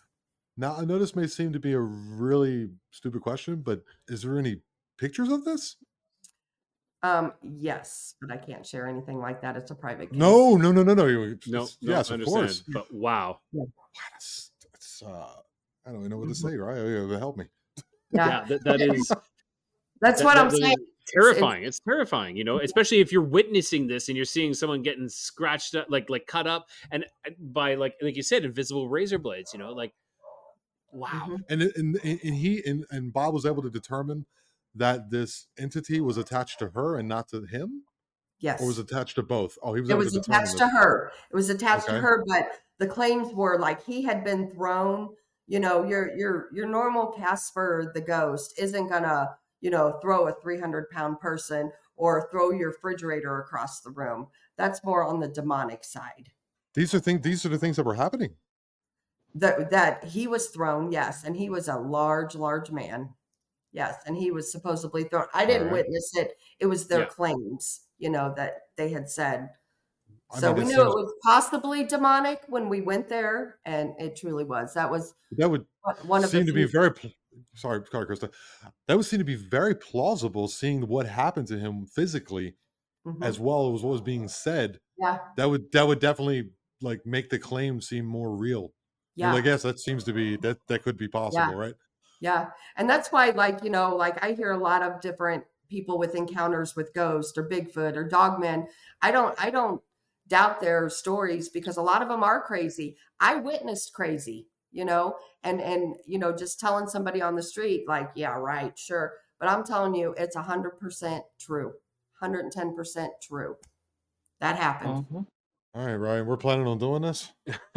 Now, I know this may seem to be a really stupid question, but is there any pictures of this? Um, yes, but I can't share anything like that. It's a private case. No, no, no, no, no. you- No, it's- no, yes, I of understand. course. But wow. It's, it's, uh, I don't even know what to say, right? Yeah, Help me. Yeah, Yeah, that, that is that's that- what that- I'm that is saying. Terrifying. It's terrifying, you know, especially if you're witnessing this and you're seeing someone getting scratched up, like like cut up, and uh, by like like you said, invisible razor blades. You know, like wow. Mhm. And and and and he and, and Bob was able to determine that this entity was attached to her and not to him, Yes, or was attached to both? Oh, he was it was to attached to her. It was attached to her, but the claims were like he had been thrown. You know, your your your normal Casper the ghost isn't gonna you know throw a 300 pound person or throw your refrigerator across the room. That's more on the demonic side. These are things. These are the things that were happening. that that he was thrown yes and he was a large large man yes and he was supposedly thrown i didn't Alright. witness it it was their Yeah. claims you know that they had said I so mean, we knew seems- it was possibly demonic when we went there and it truly was that was That would one- of the seem to be very. Sorry, sorry, Krista. That would seem to be very plausible, seeing what happened to him physically, Mhm. as well as what was being said. yeah That would that would definitely like make the claim seem more real. yeah Well, I guess that seems to be that that could be possible, right? Yeah. And that's why, like, you know, like I hear a lot of different people with encounters with ghosts or Bigfoot or dogmen. I don't, I don't doubt their stories because a lot of them are crazy. I witnessed crazy, you know, and, and, you know, just telling somebody on the street, like, yeah, right, sure. But I'm telling you, it's 100% true, 110% true. That happened. Mhm. All right, Ryan, we're planning on doing this.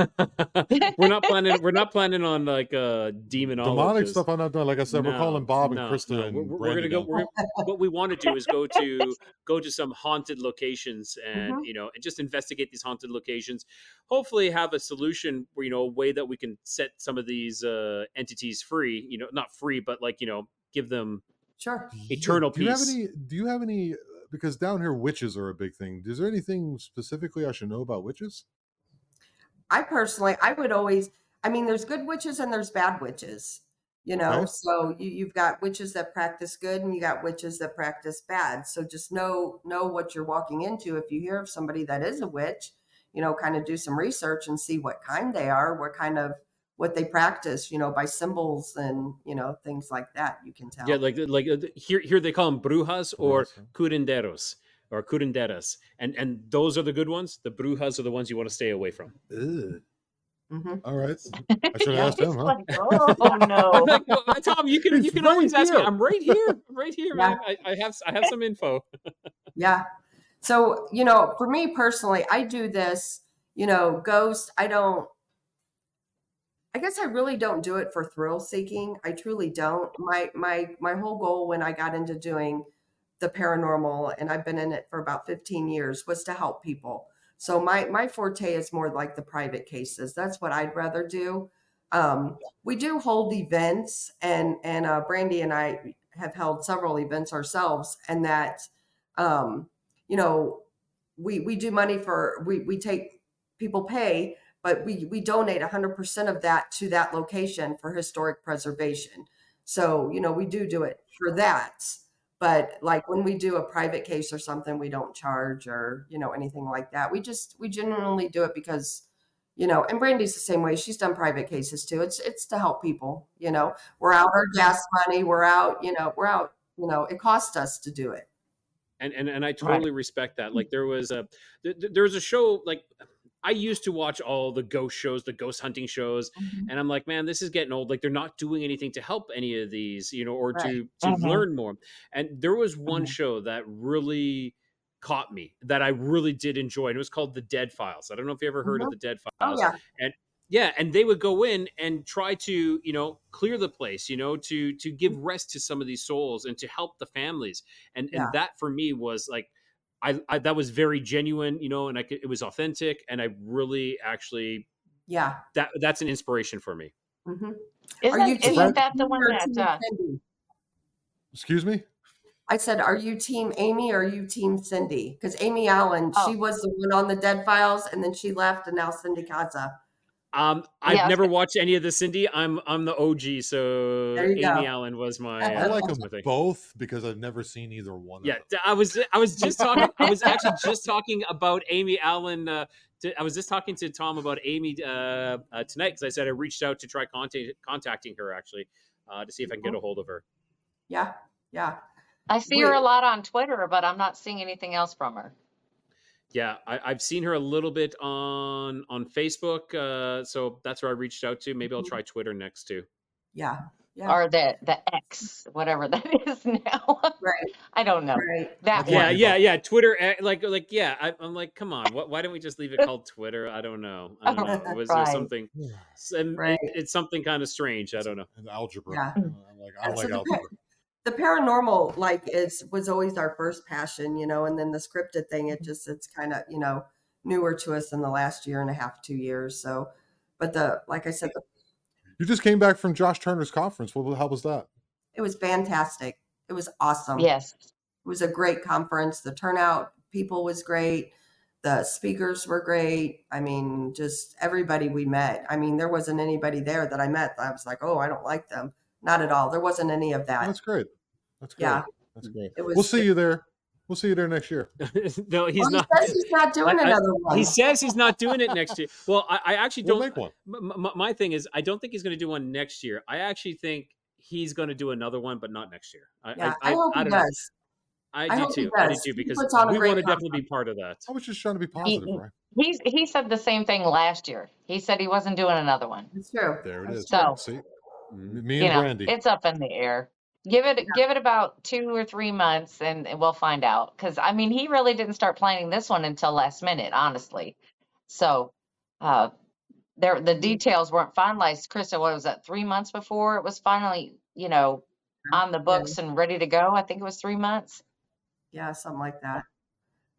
we're not planning. We're not planning on like uh demonologist. Demonic stuff. I'm not doing. Like I said, we're calling Bob and no, Krista no. and We're, we're gonna go. We're, what we want to do is go to go to some haunted locations and Mhm. you know and just investigate these haunted locations. Hopefully, have a solution where you know a way that we can set some of these uh entities free. You know, not free, but like you know, give them Sure. Yeah, eternal do you have peace. any? Do you have any? Because down here, witches are a big thing. Is there anything specifically I should know about witches? I personally, I would always, I mean, there's good witches and there's bad witches, you know. Okay. So you, you've got witches that practice good and you got witches that practice bad. So just know know what you're walking into. If you hear of somebody that is a witch, you know, kind of do some research and see what kind they are, what kind of what they practice, you know, by symbols and you know things like that. You can tell. yeah, like like uh, here here they call them brujas or Brujas, curanderos or curanderas, and and those are the good ones. The brujas are the ones you want to stay away from. Ugh. hmm All right, I should have asked It's huh? like, oh no. I'm like, well, Tom, you can you He's can always right ask me. I'm right here, I'm right here, Yeah. man. I, I have I have some info. Yeah. So, you know, for me personally, I do this, you know, ghost, I don't I guess I really don't do it for thrill seeking. I truly don't. My my my whole goal when I got into doing the paranormal and I've been in it for about 15 years was to help people. So my my forte is more like the private cases. That's what I'd rather do. Um, we do hold events and and uh, Brandy and I have held several events ourselves and that um, you know, we we do money for we we take people pay, but we we donate 100% of that to that location for historic preservation. So, you know, we do do it for that. But like when we do a private case or something, we don't charge or, you know, anything like that. We just we genuinely do it because you know, and Brandy's the same way. She's done private cases too. It's it's to help people, you know. We're out our gas money, we're out, you know, we're out, you know, it costs us to do it. and and and I totally respect that. Like there was a th- th- there was a show like I used to watch all the ghost shows, the ghost hunting shows, and I'm like, man, this is getting old. Like they're not doing anything to help any of these, you know, or Right. to to Mhm. learn more. And there was one Mhm. show that really caught me that I really did enjoy, and it was called The Dead Files. I don't know if you ever heard of Mhm. The Dead Oh Files. yeah. Yeah, and they would go in and try to, you know, clear the place, you know, to to give rest to some of these souls and to help the families. And Yeah. and that for me was like I, I that was very genuine, you know, and I could, it was authentic and I really actually Yeah. that that's an inspiration for me. Mhm. Isn't, Are you team isn't that the one that, team uh, Excuse me. I said, are you team Amy or are you team Cindy? Because Amy Allen, Oh. she was the one on the Dead Files, and then she left, and now Cindy Kaza. Um, I've Yeah. never watched any of the Cindy. I'm I'm the OG, so Amy go. Allen was my. I I uh, like them thing. both because I've never seen either one. Yeah, Of them. I was I was just talking. I was actually just talking about Amy Allen. Uh, to, I was just talking to Tom about Amy uh, uh, tonight because I said I reached out to try contact, contacting her actually uh, to see if I can get a hold of her. Yeah, yeah. I see her a lot on Twitter, but I'm not seeing anything else from her. Yeah, I, I've seen her a little bit on on Facebook, uh, so that's where I reached out to. Maybe I'll Mhm. try Twitter next too. Yeah, yeah. Or the the X, whatever that is now. Right, I don't know. right. That Yeah, one. yeah, yeah. Twitter, eh, like, like, yeah. I, I'm like, come on. What? Why don't we just leave it called Twitter? I don't know. I don't know. Was there Right. something? some- it- Right. it's something kind of strange. I don't know. And algebra. Yeah. I'm like, I Yeah, like the, algebra. Pa- the paranormal, like, is was always our first passion, you know, and then the scripted thing, it mm-hmm. just it's kind of you know newer to us in the last year and a half, two years. So, but the like I said, the, You just came back from Josh Turner's conference. What the hell was that? it was fantastic. It was awesome. Yes. It was a great conference. The turnout, people was great. The speakers were great. I mean, just everybody we met. I mean, there wasn't anybody there that I met. that I was like, oh, I don't like them. Not at all. There wasn't any of that. that's great. That's great. Yeah. That's great. Was. We'll see you there. We'll see you there next year. no, he's Well, he says he's not doing I- I- another one. He says he's not doing it next year. Well, I, I actually We'll don't. make one. m- m- my thing is, I don't think he's going to do one next year. I actually think he's going to do another one, but not next year. I, yeah, I, I, hope I he don't know. does. I, I do hope he too. I do too because puts on we want to definitely be part of that. I was just trying to be He, positive, right? he's he said the same thing last year. He said he wasn't doing another one. It's true. There it That's is. So- See, Me You know, Brandy. it's up in the air. Give it give it about two or three months, and and we'll find out. Because I mean, he really didn't start planning this one until last minute, honestly. So, uh, there the details weren't finalized. Krista, what was that? Three months before it was finally, you know, on the books and ready to go. I think it was three months. Yeah, something like that.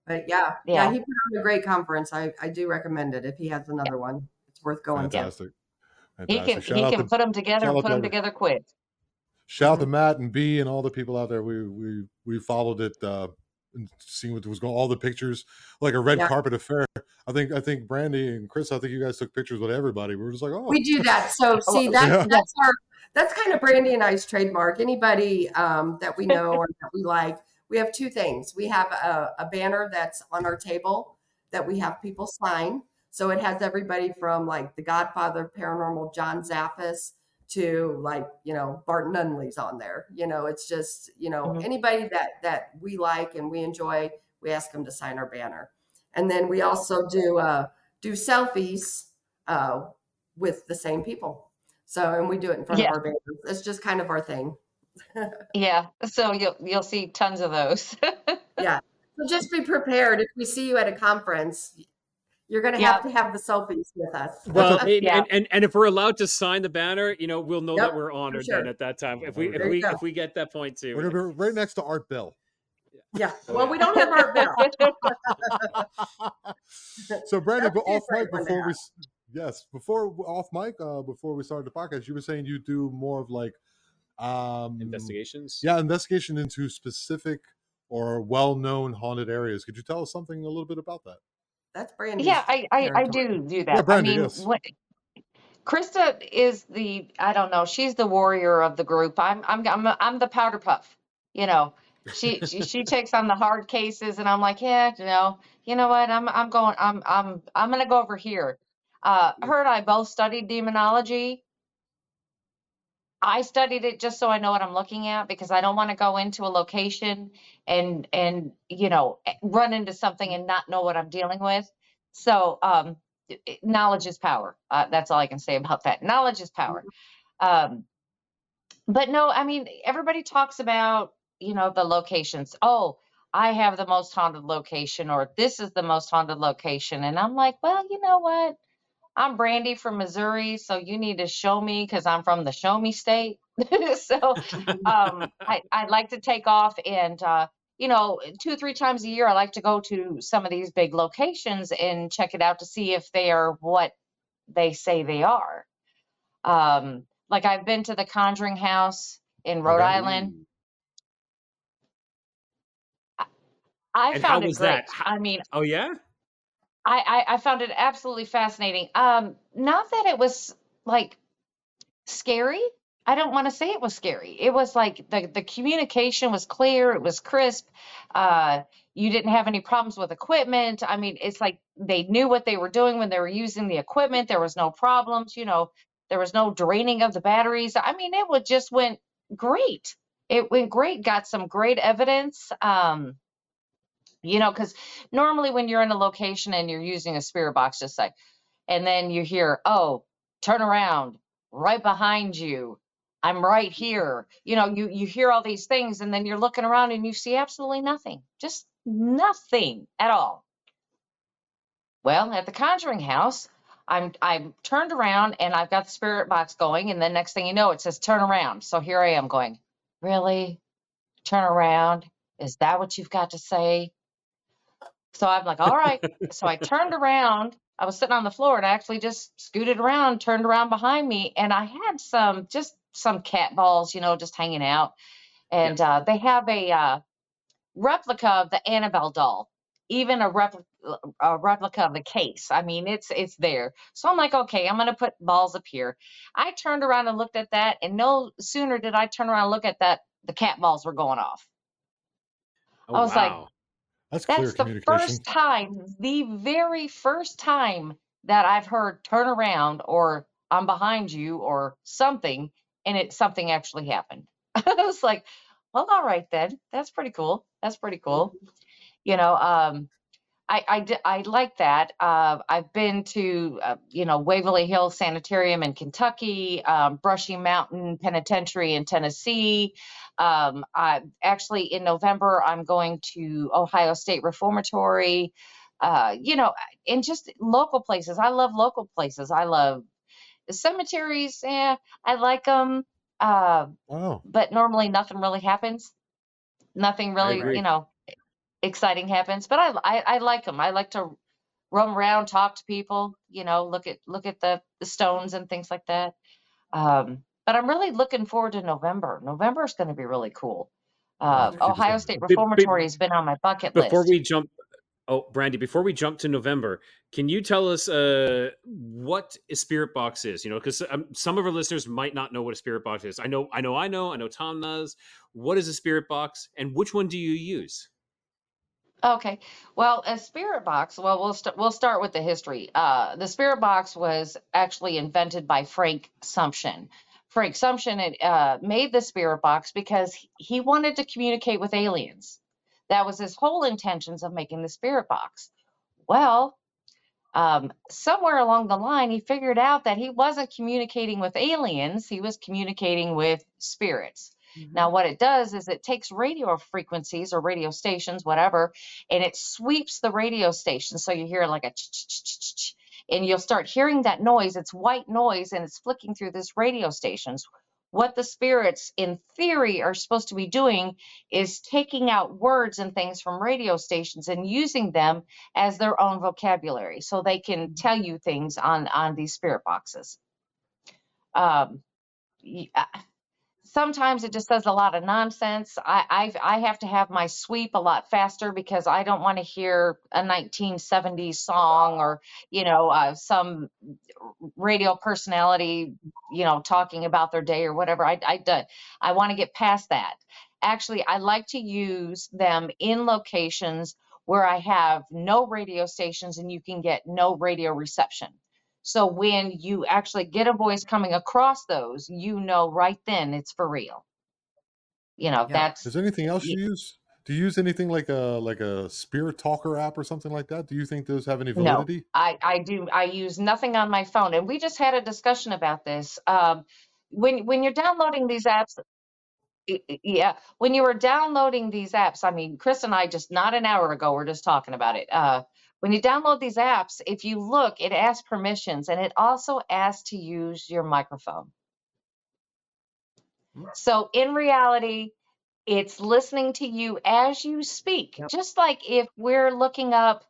But yeah, yeah, Yeah. he put on a great conference. I, I do recommend it. If he has another one, it's worth going to. Fantastic. He Fantastic. can Shout he can to put them together and put them together quick. shout out Mm-hmm. to Matt and B and all the people out there. We we we followed it, uh, and seeing what was going, all the pictures, like a red Yeah. carpet affair. I think I think Brandy and Chris. I think you guys took pictures with everybody. We were just like, oh, We do that. So see, that's Yeah. that's our that's kind of Brandy and I's trademark. Anybody um, that we know or that we like, we have two things. We have a, a banner that's on our table that we have people sign. So it has everybody from like The Godfather, Paranormal, John Zaffis to like you know Barton Nunley's on there. You know, it's just you know Mhm. anybody that that we like and we enjoy, we ask them to sign our banner. And then we also do uh, do selfies uh, with the same people. So, and we do it in front Yeah. of our banners. It's just kind of our thing. Yeah, so you'll you'll see tons of those. Yeah. So just be prepared. If we see you at a conference, you're going to have to have the selfies with us. Well, and, Yeah. and, and and if we're allowed to sign the banner, you know, we'll know Yep, that we're honored sure. then at that time. If we if There we if we get that point too. we're gonna be right next to Art Bell. yeah. Well, we don't have Art Bell. so Brandy, That but would be a off mic before we yes before off mic uh before we started the podcast, you were saying you do more of like um Investigations. Yeah, investigation into specific or well-known haunted areas. Could you tell us something a little bit about that? That's Brandy's Yeah, I, I, I territory. do do that. Brandy, I mean, yes. what, Krista is the I don't know. She's the warrior of the group. I'm I'm I'm I'm the powder puff. You know, she she, she takes on the hard cases, and I'm like, yeah, you know, you know what? I'm I'm going. I'm I'm I'm gonna go over here. Uh, her and I both studied demonology. I studied it just so I know what I'm looking at because I don't want to go into a location and and you know eh, run into something and not know what I'm dealing with. So um, i- knowledge is power. Uh, that's all I can say about that. Knowledge is power. Um, but no, I mean everybody talks about you know the locations. Oh, I have the most haunted location, or this is the most haunted location, and I'm like, well, you know what? I'm Brandy from Missouri, so you need to show me because I'm from the show me state. so um, I, I like to take off and, uh, you know, two or three times a year, I like to go to some of these big locations and check it out to see if they are what they say they are. Um, like I've been to the Conjuring House in Rhode Okay. Island. I found it great. that? How- I mean, Oh yeah. I, I I found it absolutely fascinating. Um, not that it was like scary. I don't want to say it was scary. It was like the the communication was clear. It was crisp. Uh, you didn't have any problems with equipment. I mean, it's like they knew what they were doing when they were using the equipment. There was no problems. You know, there was no draining of the batteries. I mean, it would just went great. It went great. Got some great evidence. Um, you know, because normally when you're in a location and you're using a spirit box, just like, and then you hear, oh, turn around, right behind you. I'm right here. You know, you you hear all these things, and then you're looking around and you see absolutely nothing, just nothing at all. Well, at the Conjuring House, I'm I'm turned around and I've got the spirit box going, and then next thing you know, it says turn around. So here I am going, really? Turn around? Is that what you've got to say? So I'm like, all right. so I turned around. I was sitting on the floor and I actually just scooted around, turned around behind me, and I had some just some cat balls, you know, just hanging out. And uh, they have a uh, replica of the Annabelle doll, even a replica a replica of the case. I mean, it's it's there. So I'm like, okay, I'm gonna put balls up here. I turned around and looked at that, and no sooner did I turn around and look at that, the cat balls were going off. Oh, I was like, wow. That's clear That's the first time, the very first time that I've heard turn around or I'm behind you or something, and it something actually happened. I was like, well, all right then. That's pretty cool. That's pretty cool. You know, um, I I I like that. Uh, I've been to uh, you know Waverly Hills Sanitarium in Kentucky, um, Brushy Mountain Penitentiary in Tennessee. Um, I actually in November I'm going to Ohio State Reformatory. Uh, you know, and just local places. I love local places. I love cemeteries. Yeah, I like them. Uh, Oh, but normally nothing really happens. Nothing really, you know, exciting happens. But I, I, I like them. I like to roam around, talk to people. You know, look at look at the the stones and things like that. Um, but I'm really looking forward to November. November is going to be really cool. Uh, Ohio. State Be- be- Reformatory has been on my bucket Before list. Before we jump, oh, Brandy, before we jump to November, can you tell us uh, what a spirit box is? You know, because um, some of our listeners might not know what a spirit box is. I know, I know, I know, I know. Tom knows. What is a spirit box, and which one do you use? Okay. Well, a spirit box, well, we'll st- we'll start with the history. Uh, the spirit box was actually invented by Frank Sumption. Frank Sumption had, uh, made the spirit box because he, wanted to communicate with aliens. That was his whole intentions of making the spirit box. Well, um, somewhere along the line, he figured out that he wasn't communicating with aliens, he was communicating with spirits. Now, what it does is it takes radio frequencies or radio stations, whatever, and it sweeps the radio station. So you hear like a ch ch ch ch ch, and you'll start hearing that noise. It's white noise and it's flicking through this radio stations. What the spirits, in theory, are supposed to be doing is taking out words and things from radio stations and using them as their own vocabulary so they can tell you things on on these spirit boxes. Um, y- uh, sometimes it just says a lot of nonsense. I I've, I have to have my sweep a lot faster because I don't want to hear a 1970s song or you know uh, some radio personality you know talking about their day or whatever. I I I want to get past that. Actually, I like to use them in locations where I have no radio stations and you can get no radio reception. So when you actually get a voice coming across those, you know right then it's for real. You know, Yeah. that's is there anything else you use? Do you use anything like a like a spirit talker app or something like that? Do you think those have any validity? no. validity? I I do I use nothing on my phone, and we just had a discussion about this. Um, when when you're downloading these apps, y- y- yeah, when you were downloading these apps, I mean, Chris and I just not an hour ago were just talking about it. Uh, when you download these apps, if you look, it asks permissions, and it also asks to use your microphone. So in reality, it's listening to you as you speak. Just like if we're looking up,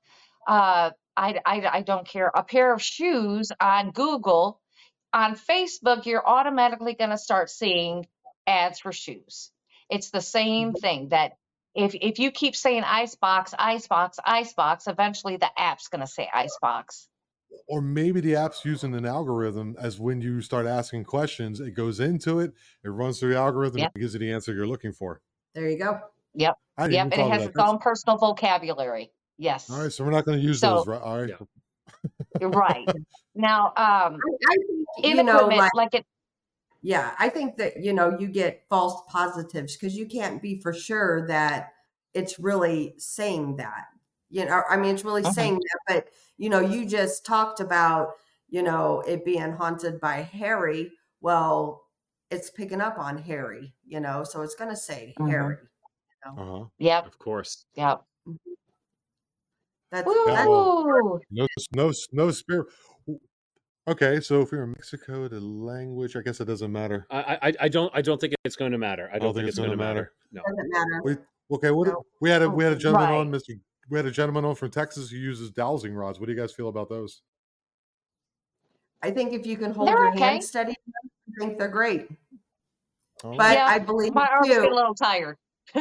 uh, I, I, I don't care, a pair of shoes on Google, on Facebook, you're automatically going to start seeing ads for shoes. It's the same Mhm. thing that if if you keep saying icebox, icebox, icebox, eventually the app's going to say icebox. or maybe the app's using an algorithm as when you start asking questions, it goes into it, it runs through the algorithm, Yep. and gives you the answer you're looking for. There you go. Yep. I Yep, and it has its That's- own personal vocabulary. Yes. All right, so we're not going to use So- those, right? All right. Yeah. You're right. Now, um, I, I think, in you know, like, like it, yeah, I think that, you know, you get false positives because you can't be for sure that it's really saying that. You know, I mean, it's really Mhm. saying that, but, you know, you just talked about, you know, it being haunted by Harry. Well, it's picking up on Harry, you know, so it's going to say Mhm. Harry. Uh-huh. yep, Of course. yep. That's, Yeah, that's well, Woo! No, no, no spirit. Okay, so if you're in Mexico, the language, I guess it doesn't matter. I, I I don't I don't think it's going to matter. I don't, think, it's going to matter. No. doesn't matter. We okay. What No. we had a we had a oh, gentleman on, Mister. We had a gentleman on from Texas who uses dowsing rods. What do you guys feel about those? I think if you can hold They're your okay. hand steady, I think they're great. Oh, But Yeah, I believe My arms get a little tired.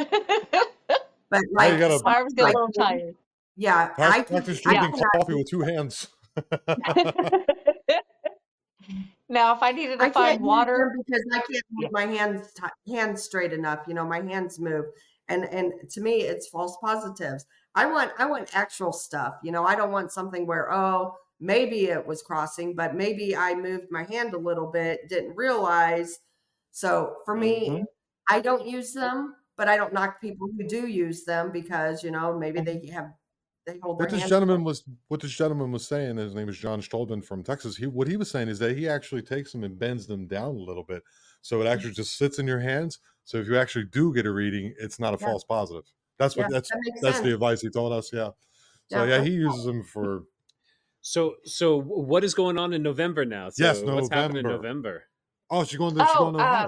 But like, gotta- My arms get a little tired. yeah, I Prac- think practice I drinking cannot- coffee with two hands. now, if I needed to I find water, because I can't hold my hands ti- hands straight enough. You know, my hands move, and and to me, it's false positives. I want I want actual stuff. You know, I don't want something where oh maybe it was crossing, but maybe I moved my hand a little bit, didn't realize. So for me, Mhm. I don't use them, but I don't knock people who do use them because you know maybe they have they hold their What this hands. gentleman was what this gentleman was saying, his name is John Stolben from Texas. He what he was saying is that he actually takes them and bends them down a little bit. So it actually just sits in your hands. So if you actually do get a reading, it's not a Yeah. false positive. That's what Yeah, that's that makes that's the advice he told us. Yeah. So Yeah. yeah, he uses them for So so what is going on in November now? So Yes, what's happening in November. November? Oh, she's going to she's Oh, going to uh,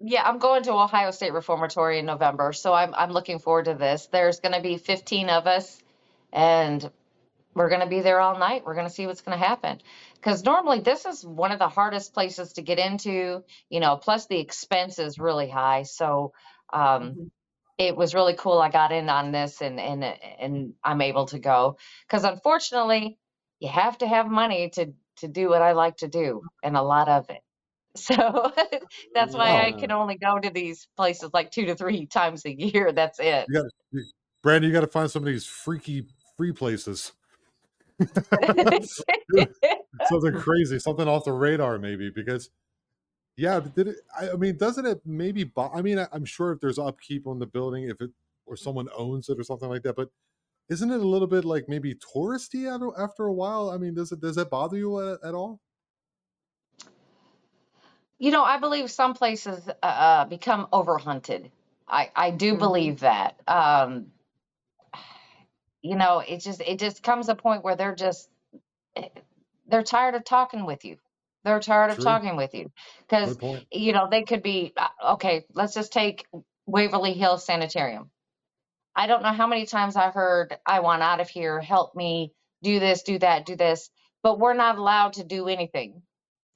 yeah, I'm going to Ohio State Reformatory in November, so I'm I'm looking forward to this. There's going to be 15 of us, and we're going to be there all night. We're going to see what's going to happen. Because normally this is one of the hardest places to get into, you know. Plus the expense is really high, so um, Mhm. it was really cool. I got in on this, and and and I'm able to go. Because unfortunately, you have to have money to to do what I like to do, and a lot of it. So that's why I can only go to these places like two to three times a year. That's it. You got you, Brandon, you got to find some of these freaky free places. something crazy, something off the radar, maybe because yeah, did it? I, mean, doesn't it maybe? bo- I mean, I, I'm sure if there's upkeep on the building, if it or someone owns it or something like that, but isn't it a little bit like maybe touristy after, a while? I mean, does it does that bother you at, at all? You know, I believe some places uh, uh, become overhunted. I I do Mhm. believe that. Um, you know, it just it just comes a point where they're just eh, they're tired of talking with you. They're tired of True. talking with you because you know they could be uh, okay. Let's just take Waverly Hills Sanitarium. I don't know how many times I heard, I want out of here, help me, do this, do that, do this, but we're not allowed to do anything.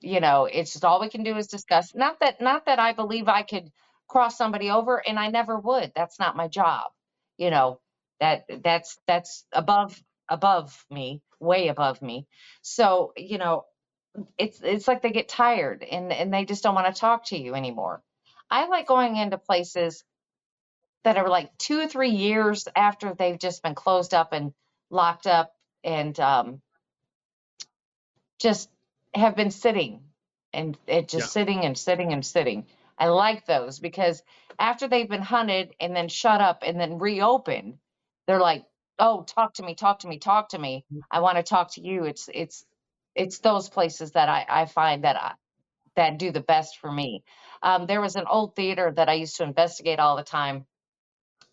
You know, it's just all we can do is discuss. Not that not that I believe I could cross somebody over and I never would. That's not my job. You know, that that's that's above above me, way above me. So, you know, it's it's like they get tired and and they just don't want to talk to you anymore. I like going into places that are like two or three years after they've just been closed up and locked up and um, just have been sitting and it just Yeah. sitting and sitting and sitting. I like those because after they've been hunted and then shut up and then reopened, they're like, "Oh, talk to me, talk to me, talk to me. I want to talk to you." It's it's it's those places that I I find that I, that do the best for me. Um, there was an old theater that I used to investigate all the time.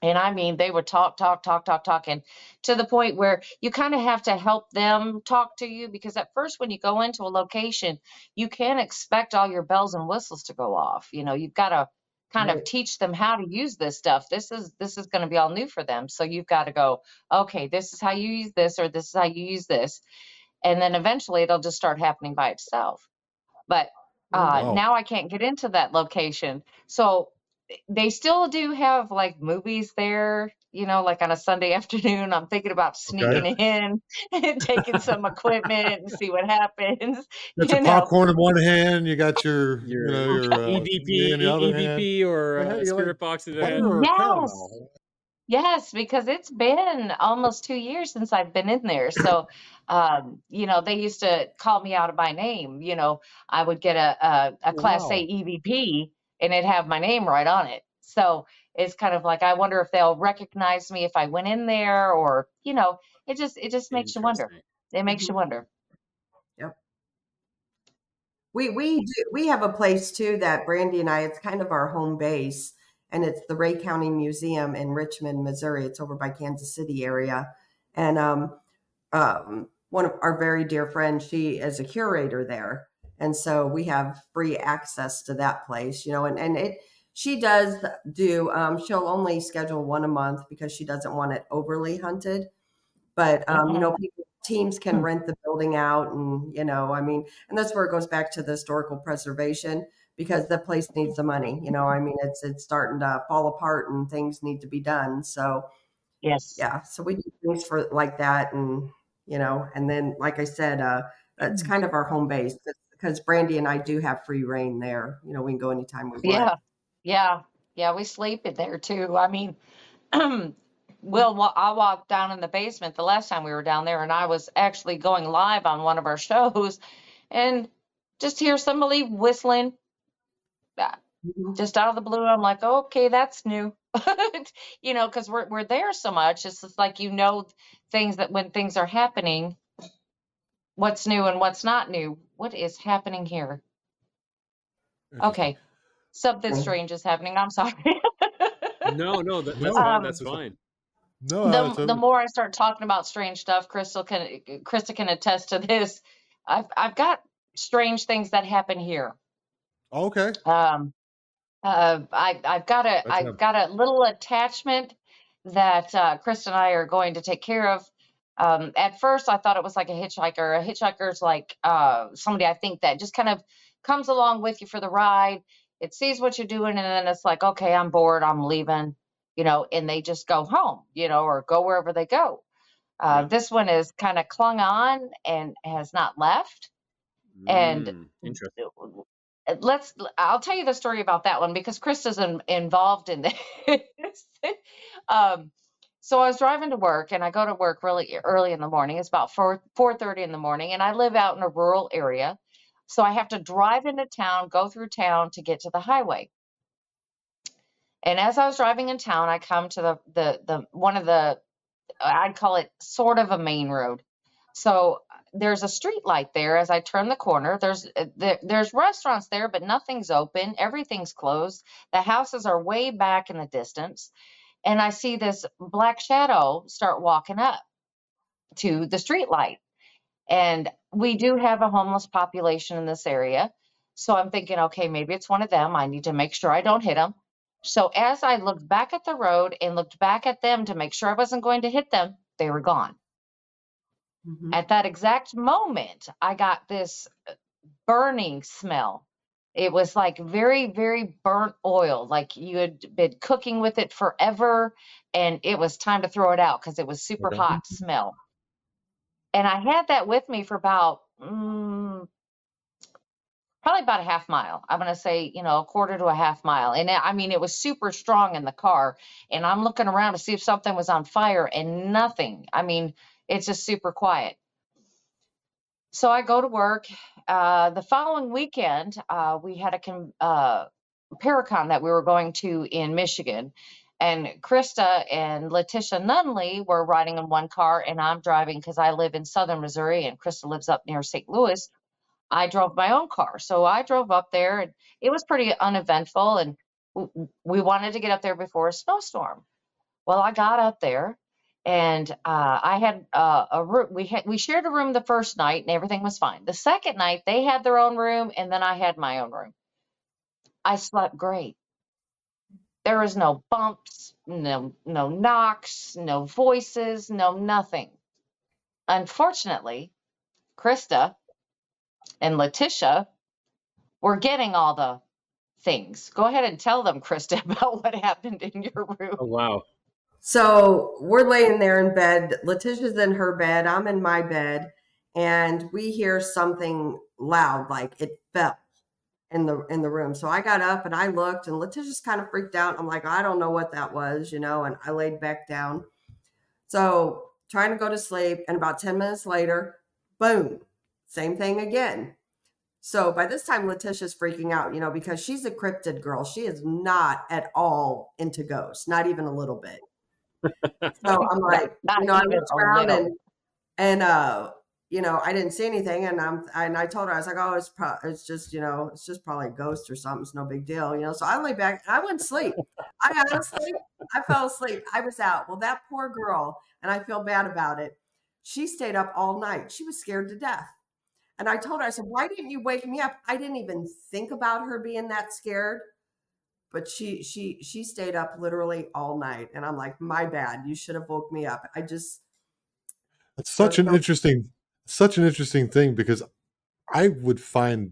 And I mean, they would talk, talk, talk, talk, talk, and to the point where you kind of have to help them talk to you because at first, when you go into a location, you can't expect all your bells and whistles to go off. You know, you've got to kind of teach them how to use this stuff. This is this is going to be all new for them. So you've got to go, okay, this is how you use this, or this is how you use this, and then eventually it'll just start happening by itself. but uh, Wow. now I can't get into that location. So they still do have like movies there, you know, like on a Sunday afternoon. I'm thinking about sneaking in and taking some equipment and see what happens. Got You your know, popcorn in one hand. You got your, Your you know, your uh, EVP, in the other hand. EVP, or uh, you're spirit like box in the butter hand. yes, yes, because it's been almost two years since I've been in there. So, um, you know, they used to call me out of my name. You know, I would get a a, a Class Wow. A EVP and it'd have my name right on it. So it's kind of like I wonder if they'll recognize me if I went in there, or you know, it just it just makes you wonder. It makes you wonder. Yep. We we do, we have a place too that Brandy and I. It's kind of our home base, and it's the Ray County Museum in Richmond, Missouri. It's over by Kansas City area, and um, um, one of our very dear friends, she is a curator there, and so we have free access to that place. You know, and and it she does do. Um, she'll only schedule one a month because she doesn't want it overly hunted, but um, you know, people, teams can rent the building out, and you know, I mean and that's where it goes back to the historical preservation because the place needs the money you know i mean it's it's starting to fall apart and things need to be done so Yes. yeah so we do things for like that and you know and then like i said uh that's kind of our home base because brandy and i do have free reign there you know we can go anytime we want Yeah. Yeah. Yeah. We sleep in there too. I mean, Will, wa- I walked down in the basement the last time we were down there, and I was actually going live on one of our shows, and just hear somebody whistling, uh, Mhm. just out of the blue. I'm like, okay, that's new, you know, because we're we're there so much. It's just like you know things that when things are happening, what's new and what's not new. What is happening here? Interesting. Okay, something Okay. strange is happening. I'm sorry. No, no, that, that's No. fine. Um, That's fine. No, that's the, the more I start talking about strange stuff, Crystal can Krista can attest to this. I've I've got strange things that happen here. okay. Um, uh, I I've got a Let's I've have- got a little attachment that uh, Krista and I are going to take care of. Um, at first, I thought it was like a hitchhiker. A hitchhiker's like uh, somebody I think that just kind of comes along with you for the ride. It sees what you're doing, and then it's like, okay, I'm bored, I'm leaving, you know, and they just go home, you know, or go wherever they go. Uh, Yeah. This one is kind of clung on and has not left. And Mm, interesting. uh, let's i'll tell you the story about that one because krista's in, involved in this um so i was driving to work and i go to work really early in the morning it's about 4 4.30 in the morning and i live out in a rural area so i have to drive into town go through town to get to the highway and as i was driving in town i come to the the, the one of the i'd call it sort of a main road so there's a street light there as I turn the corner. There's uh, there, there's restaurants there, but nothing's open. Everything's closed. The houses are way back in the distance, and I see this black shadow start walking up to the street light. And we do have a homeless population in this area, so I'm thinking, okay, maybe it's one of them. I need to make sure I don't hit them. So as I looked back at the road and looked back at them to make sure I wasn't going to hit them, they were gone. Mhm. At that exact moment, I got this uh, burning smell. It was like very, very burnt oil, like you had been cooking with it forever, and it was time to throw it out because it was super hot smell. And I had that with me for about mm, probably about a half mile. I'm going to say, you know, a quarter to a half mile. And I mean, it was super strong in the car. And I'm looking around to see if something was on fire and nothing. I mean, it's just super quiet. So I go to work. Uh, the following weekend, uh, we had a uh, Paracon that we were going to in Michigan. And Krista and Letitia Nunley were riding in one car, and I'm driving because I live in southern Missouri and Krista lives up near St. Louis. I drove my own car. So I drove up there, and it was pretty uneventful. And we wanted to get up there before a snowstorm. Well, I got up there, and uh, I had uh, a room. We we shared a room the first night, and everything was fine. The second night, they had their own room, and then I had my own room. I slept great. There was no bumps, no no knocks, no voices, no nothing. Unfortunately, Krista and Letitia we're getting all the things. Go ahead and tell them, Krista, about what happened in your room. Oh wow. So we're laying there in bed. Letitia's in her bed. I'm in my bed. And we hear something loud, like it fell in the in the room. So I got up and I looked and Letitia's kind of freaked out. I'm like, I don't know what that was, you know, and I laid back down. So trying to go to sleep. And about 10 minutes later, boom, same thing again. So by this time, Letitia's freaking out, you know, because she's a cryptid girl. She is not at all into ghosts, not even a little bit. So I'm like, you know, I even looked around and and uh, you know, I didn't see anything, and I'm and I told her I was like, oh, it's pro- it's just you know, it's just probably a ghost or something. It's no big deal, you know. So I lay back I went to sleep. I honestly, I fell asleep. I was out. Well, that poor girl, and I feel bad about it. She stayed up all night. She was scared to death. And I told her, I said, why didn't you wake me up? I didn't even think about her being that scared but she she she stayed up literally all night and i'm like my bad you should have woke me up i just It's such an interesting, such an interesting thing because I would find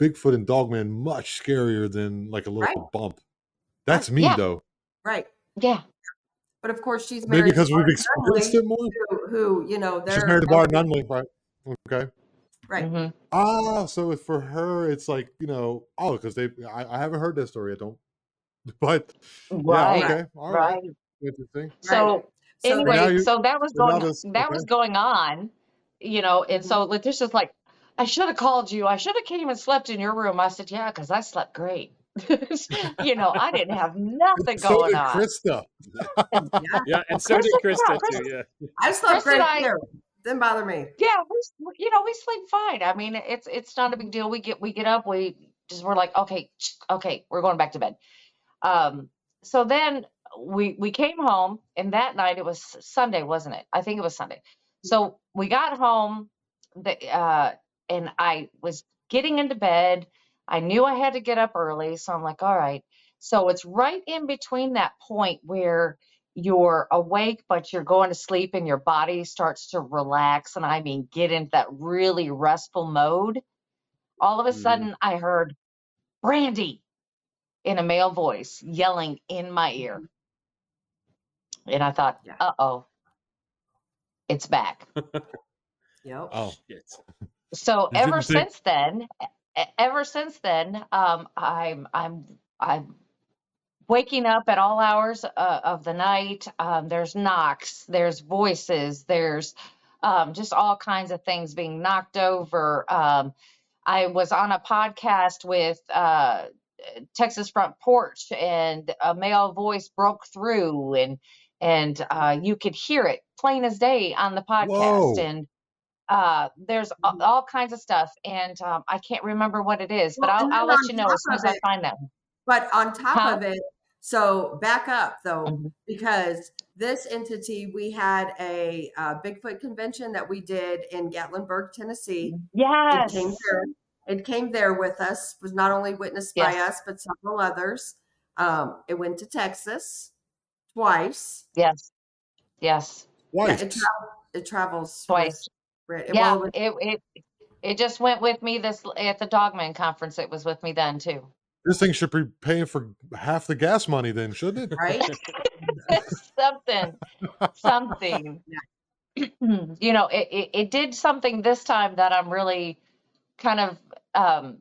Bigfoot and Dogman much scarier than like a little Right. bump. That's me Yeah. though. right Yeah. but of course she's Maybe married to because we've Bart experienced Nunley, it more. who, who you know they're She's married to Bart Nunley, right? Okay. right hmm Ah, so for her, it's like you know, oh, because they, I, I haven't heard that story. I don't, but Right. yeah, okay, all right, Right. interesting. So so anyway, you- so that was going this- that was going on, you know, and so Letitia's like, I should have called you. I should have came and slept in your room. I said, yeah, because I slept great. you know, I didn't have nothing so going did on. Krista. Yeah, and so did Krista, Krista Krista- too. Yeah. i slept Chris and great I- too didn't bother me Yeah, we, you know, we sleep fine. I mean, it's it's not a big deal. We get we get up, we just we're like, okay, okay, we're going back to bed. Um, so then we we came home, and that night it was Sunday, wasn't it? I think it was Sunday. So we got home, the uh, and I was getting into bed. I knew I had to get up early, so I'm like, all right. So it's right in between that point where you're awake, but you're going to sleep and your body starts to relax. And I mean, get into that really restful mode. All of a Mhm. sudden, I heard Brandy in a male voice yelling in my ear. And I thought, Yeah. uh oh, it's back. yep Oh, Shit. so ever didn't think- since then ever since then um i'm i'm i'm waking up at all hours uh, of the night um there's knocks there's voices there's um just all kinds of things being knocked over um i was on a podcast with uh texas front porch and a male voice broke through and and uh you could hear it plain as day on the podcast Whoa. and uh there's a- all kinds of stuff and um i can't remember what it is but Well, i'll, I'll let you know as soon as i find that but on top Huh? of it so back up though Mhm. because this entity we had a uh, bigfoot convention that we did in gatlinburg tennessee yes It came there. It came there with us. Was not only witnessed by us, but several others. Um, it went to Texas twice. yes yes Yeah, twice. it, travel, it travels Twice. With, yeah well, it, it it just went with me this at the dogman conference it was with me then too This thing should be paying for half the gas money, then, shouldn't it? right? something something you know it, it, it did something this time that i'm really kind of um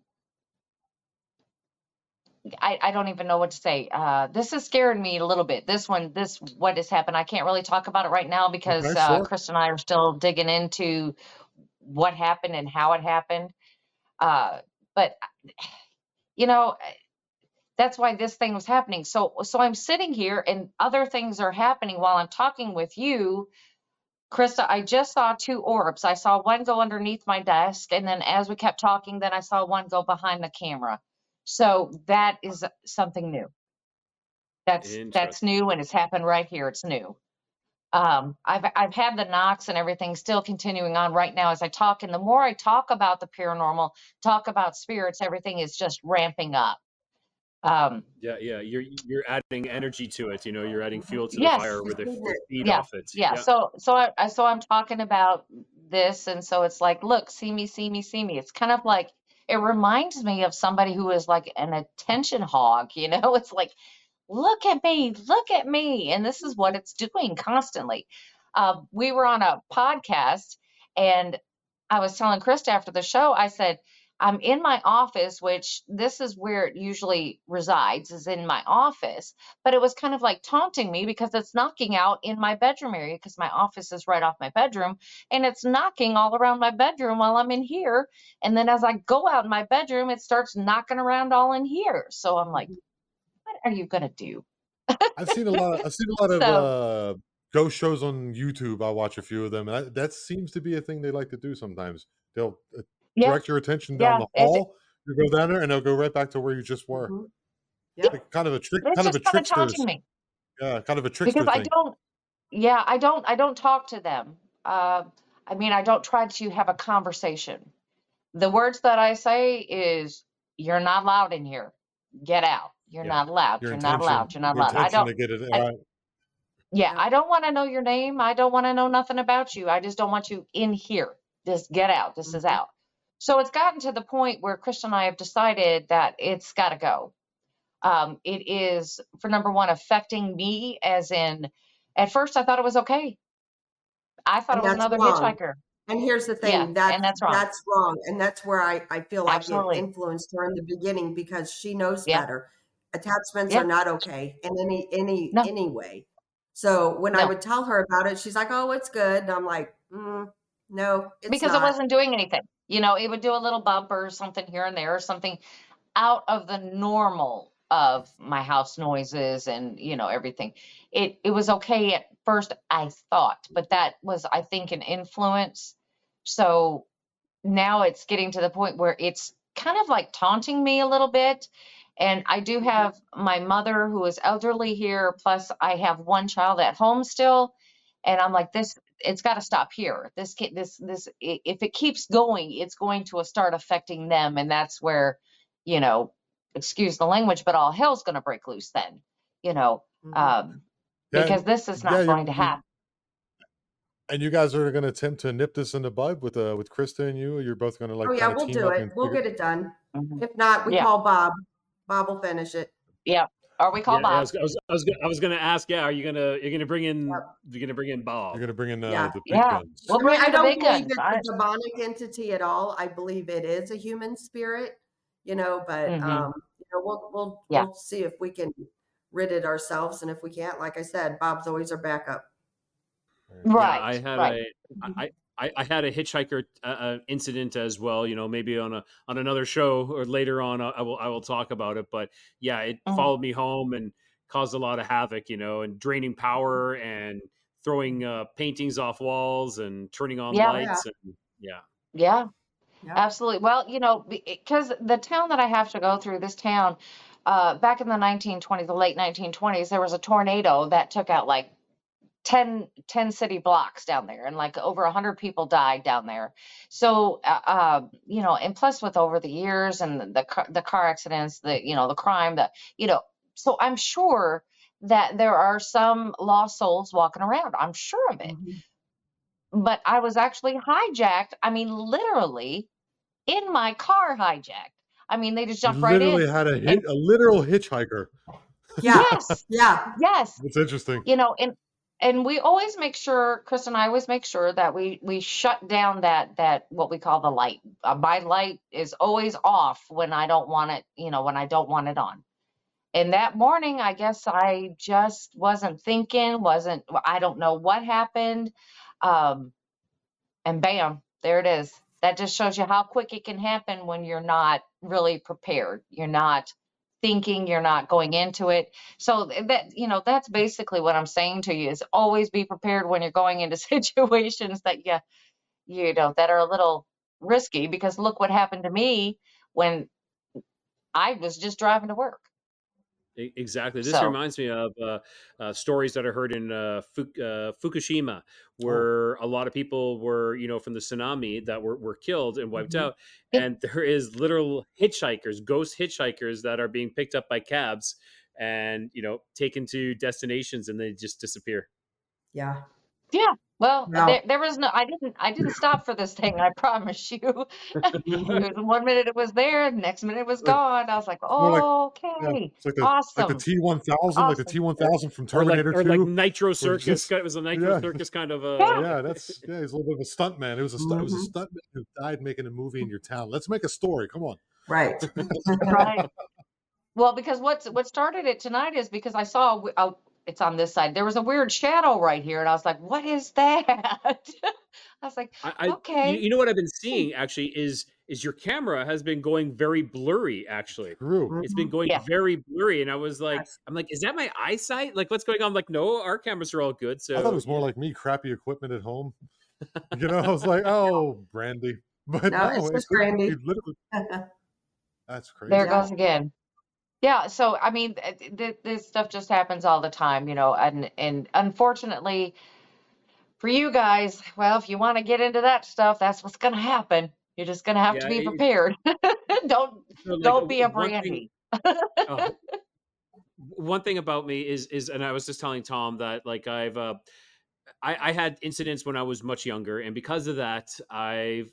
I, I don't even know what to say. Uh, this is scaring me a little bit. This one, this what has happened. I can't really talk about it right now because Okay, uh, sure. Chris and I are still digging into what happened and how it happened. Uh, but you know, that's why this thing was happening. So so I'm sitting here and other things are happening while I'm talking with you. Krista, I just saw two orbs. I saw one go underneath my desk, and then as we kept talking, then I saw one go behind the camera. So that is something new. That's that's Interesting. new and it's happened right here. It's new. Um, I've I've had the knocks and everything still continuing on right now as I talk, and the more I talk about the paranormal, talk about spirits, everything is just ramping up. Um, Yeah, yeah. You're you're adding energy to it. You know, you're adding fuel to Yes. the fire where they Mhm. feed Yeah, off it. yeah so so I, I so i'm talking about this and so it's like look see me see me see me it's kind of like it reminds me of somebody who is like an attention hog, you know? It's like, look at me, look at me. And this is what it's doing constantly. Uh, we were on a podcast and I was telling Krista after the show, I said, I'm in my office, which this is where it usually resides, is in my office. But it was kind of like taunting me because it's knocking out in my bedroom area because my office is right off my bedroom and it's knocking all around my bedroom while I'm in here. And then as I go out in my bedroom, it starts knocking around all in here. So I'm like, what are you going to do? I've seen a lot. I've seen a lot of So- uh, ghost shows on YouTube. I watch a few of them, and that, that seems to be a thing they like to do sometimes. They'll uh, Yeah. direct your attention down Yeah, the it- hall. You go down there, and they'll go right back to where you just were. Mhm. Like kind of a trick, It's kind of a just kind of trickster's. taunting me. Yeah, kind of a trickster because I thing. don't, yeah, I don't, I don't talk to them. Uh, I mean, I don't try to have a conversation. The words that I say is, "You're not allowed in here. Get out. You're Yeah. not allowed. Your You're not intention, allowed. You're not your allowed." I don't. to get it. I- uh, Yeah, I don't want to know your name. I don't want to know nothing about you. I just don't want you in here. Just get out. This is Mhm. out. So it's gotten to the point where Chris and I have decided that it's got to go. Um, it is, for number one, affecting me, as in, at first I thought it was okay. I thought And it was another wrong. hitchhiker. And here's the thing, Yeah, and that's wrong. that's wrong. And that's where I, I feel like Absolutely. it influenced her in the beginning because she knows Yeah. better. Attachments Yeah. are not okay in any any No. any way. So when I would tell her about it, she's like, "Oh, it's good." And I'm like, mm, "No, it's because not." it wasn't doing anything. You know, it would do a little bump or something here and there, or something out of the normal of my house noises and you know everything. It it was okay at first, I thought, but that was, I think, an influence. So now it's getting to the point where it's kind of like taunting me a little bit. And I do mm-hmm. have my mother who is elderly here, plus I have one child at home still. And I'm like, this, it's got to stop here. This, ca- this, this, i- if it keeps going, it's going to start affecting them. And that's where, you know, excuse the language, but all hell's going to break loose then, you know, Mhm. um, Yeah, because this is not yeah, you- going to you- happen. And you guys are going to attempt to nip this in the bud with uh with Krista and you. You're both going to like. oh yeah, kinda we'll team do up it. and We'll figure- get it done. Mhm. If not, we Yeah. call Bob. Bob will finish it. Or we call Yeah, I Bob. was, I was, I was, gonna- I was gonna ask. Yeah, are you gonna you're gonna bring in Yep. you're gonna bring in Bob? You're going to bring in uh, Yeah. the big Yeah. guns. We'll I mean, bring I don't believe guns. it's I- a demonic entity at all. I believe it is a human spirit, you know, but Mhm. um, you know, we'll we'll Yeah. we'll see if we can rid it ourselves. And if we can't, like I said, Bob's always our backup. Yeah, Right. I had right. a I, I I had a hitchhiker uh, uh, incident as well. You know, maybe on a on another show or later on, uh, I will I will talk about it. But yeah, it Mhm. followed me home and caused a lot of havoc. You know, and draining power and throwing uh, paintings off walls and turning on Yeah. lights. And yeah, Yeah, Yeah. absolutely. Well, you know, because the town that I have to go through, this town, uh, back in the 1920s, the late 1920s, there was a tornado that took out like 10, 10 city blocks down there, and like over 100 people died down there. So, uh, uh, you know, and plus with over the years and the the car, the car accidents, the you know, the crime, the you know, so I'm sure that there are some lost souls walking around. I'm sure of it Mhm. but I was actually hijacked. I mean, literally in my car hijacked. I mean, they just You jumped right in. literally had a hit, a literal hitchhiker. Yeah, Yes, yeah. yes. It's interesting. You know, and and we always make sure, Chris and I always make sure that we we shut down that that what we call the light. Uh, my light is always off when I don't want it. You know, when I don't want it on. And that morning, I guess I just wasn't thinking, wasn't I don't know what happened. Um, and bam, there it is. That just shows you how quick it can happen when you're not really prepared. You're not thinking, you're not going into it. So that you know, that's basically what I'm saying to you is always be prepared when you're going into situations that you you know that are a little risky because look what happened to me when I was just driving to work. Exactly. This So- reminds me of uh, uh, stories that I heard in uh, Fuk- uh, Fukushima, Oh. where a lot of people were, you know, from the tsunami that were, were killed and wiped Mhm. out. Mm-hmm. Yeah. And there is literal hitchhikers, ghost hitchhikers that are being picked up by cabs and, you know, taken to destinations and they just disappear. Yeah. Yeah. Well, No. there, there was no. I didn't. I didn't stop for this thing. I promise you. it was one minute it was there, the next minute it was Like, gone. I was like, more like- okay, Yeah, it's like the awesome. like the T one thousand, like the Awesome. T one thousand from Or like, Terminator or like Two. Nitro Circus. just- it was a Nitro yeah. Circus kind of a. Yeah. yeah, that's yeah. He's a little bit of a stunt man. It was a stu- it was a Mhm. stuntman who died making a movie in your town. Let's make a story. Come on. Right. right. Well, because what's what started it tonight is because I saw. a w- Oh, it's on this side. There was a weird shadow right here, and I was like, "What is that?" I was like, I, I Okay. You, you know what I've been hmm. seeing actually is is your camera has been going very blurry. Actually, True. it's been going Yeah. very blurry, and I was like, Yes. I'm like, is that my eyesight? Like, what's going on? I'm like, no, our cameras are all good. So I thought it was more like me, crappy equipment at home. You know, I was like, oh, Brandy. But No, no, it's just Brandy. literally- that's crazy. there it goes again. Yeah. So I mean, th- th- this stuff just happens all the time, you know, and and unfortunately, for you guys, well, if you want to get into that stuff, that's what's going to happen. You're just going to have to be it- prepared. don't So, like, don't be a one thing- brandy. oh, one thing about me is is and i was just telling tom that like i've uh I, I had incidents when i was much younger and because of that i've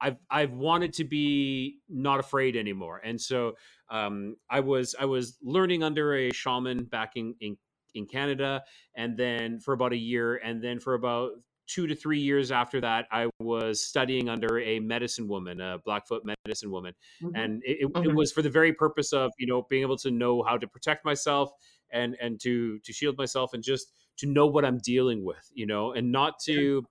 i've i've wanted to be not afraid anymore. And so um i was i was learning under a shaman back in in, in canada and then for about a year and then for about two to three years after that i was studying under a medicine woman a blackfoot medicine woman. Mhm. and it, it, it was for the very purpose of you know being able to know how to protect myself and and to to shield myself and just to know what i'm dealing with you know and not to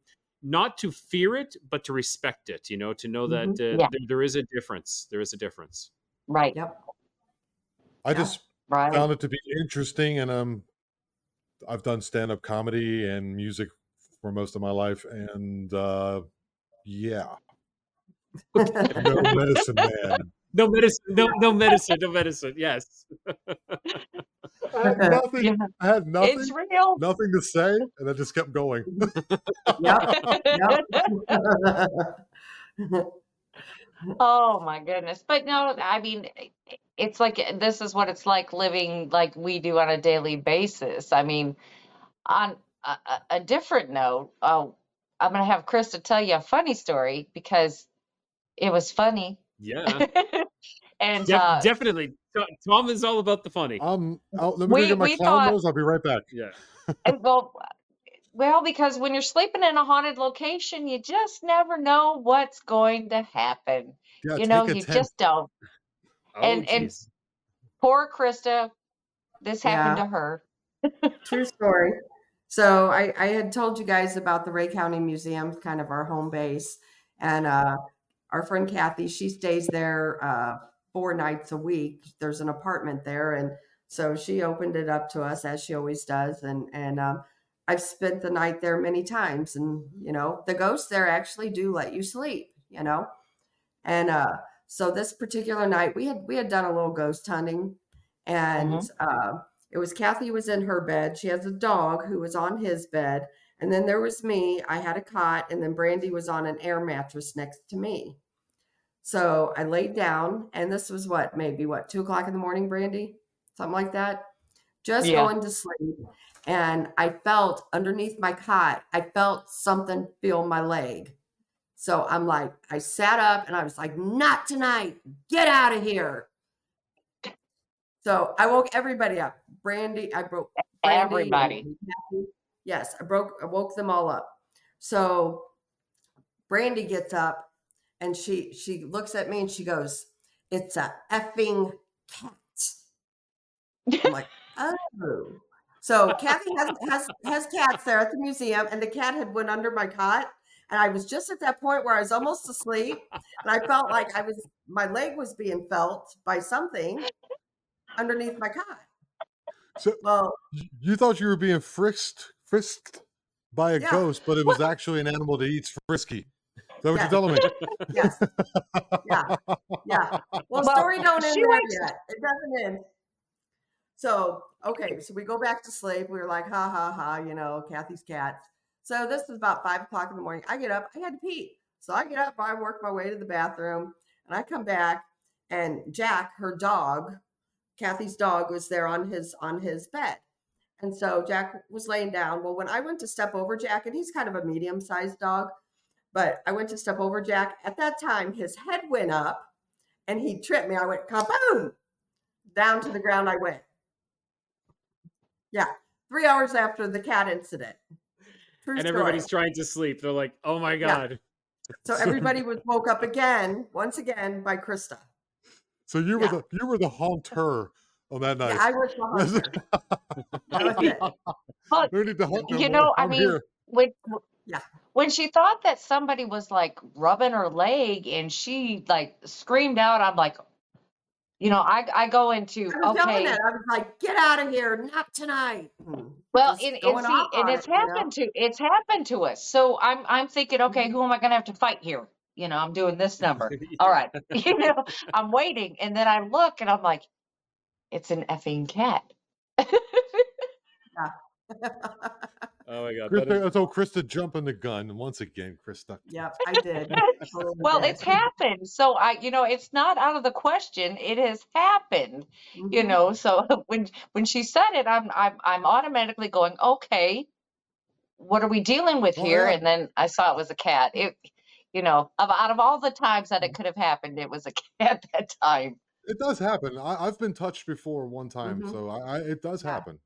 not to fear it but to respect it you know to know that uh, Yeah. there, there is a difference there is a difference Right. Yep. I Yeah. just Right. found it to be interesting, and um, I've done stand up comedy and music for most of my life, and uh, yeah, no medicine man. No medicine no no medicine no medicine yes I had nothing. Yeah. I had nothing. It's real. Nothing to say, and I just kept going. Yep. Yep. Oh my goodness. But no, I mean, i- i- it's like this is what it's like living like we do on a daily basis. I mean, on a, a, a different note, oh, I'm going to have Chris to tell you a funny story because it was funny. Yeah and Def- uh, definitely tom is all about the funny Um, I'll, let me We- get my clown thought- nose. I'll be right back. yeah and well, well, because when you're sleeping in a haunted location, you just never know what's going to happen. Yeah, you know, you 10. just don't. oh, And- and- Poor Krista, this happened Yeah. to her. True story. So I, I had told you guys about the Ray County Museum, kind of our home base, and uh, our friend Kathy, she stays there uh, four nights a week. There's an apartment there, and so she opened it up to us as she always does, and and um, I've spent the night there many times, and you know the ghosts there actually do let you sleep, you know, and uh, so this particular night we had we had done a little ghost hunting, and uh, it was Kathy was in her bed. She has a dog who was on his bed. And then there was me. I had a cot, and then Brandy was on an air mattress next to me. So I laid down, and this was what, maybe what, two o'clock in the morning, Brandy? Something like that. Just Yeah. going to sleep. And I felt underneath my cot, I felt something feel my leg. So I'm like, I sat up and I was like, not tonight. Get out of here. So I woke everybody up. Brandy, I broke Brandy Everybody. Yes, I broke, I woke them all up. So Brandy gets up and she she looks at me and she goes, "It's a effing cat." I'm like, "Oh." So Kathy has has has cats there at the museum, and the cat had went under my cot, and I was just at that point where I was almost asleep, and I felt like I was my leg was being felt by something underneath my cot. So Well, you thought you were being frisked, frisked by a Yeah. ghost, but it was actually an animal that eats frisky. Is that what Yeah. you're telling me? yes, yeah, yeah. Well, Well, story don't end there wakes- yet. It doesn't end. So okay, so we go back to sleep. We were like, ha ha ha, you know, Kathy's cats. So this is about five o'clock in the morning. I get up. I had to pee. So I get up. I work my way to the bathroom, and I come back, and Jack, her dog, Kathy's dog, was there on his on his bed, And so Jack was laying down. Well, when I went to step over Jack, and he's kind of a medium sized dog, but I went to step over Jack. At that time, his head went up and he tripped me. I went kaboom down to the ground. I went. Yeah, three hours after the cat incident. True and story. everybody's trying to sleep. They're like, "Oh my Yeah. god!" So everybody was woke up again, once again, by Krista. So you were Yeah. the you were the haunter on that night. Yeah, I was the hunter. That was it. But no need to hunt you more. know, I I'm mean, here. when Yeah. when she thought that somebody was like rubbing her leg and she like screamed out, I'm like, you know, I I go into I was okay. it. I was like, "Get out of here! Not tonight!" Hmm. Well, and, and see, and it's it, you know? happened to it's happened to us. So I'm I'm thinking, okay, Mhm. who am I gonna have to fight here? You know, I'm doing this number. All right, you know, I'm waiting, and then I look, and I'm like, it's an effing cat. Oh my god! Krista, that is- so Krista jumping the gun once again. Krista. Yep, I did. Totally well, did. it's happened. So I, you know, it's not out of the question. It has happened. You Mhm. know, so when when she said it, I'm I'm I'm automatically going, okay, what are we dealing with Oh, here? yeah. And then I saw it was a cat. It, you know, of, out of all the times that it Mm-hmm. could have happened, it was a cat that time. It does happen. I, I've been touched before one time, Mhm. so I, I it does Yeah. happen.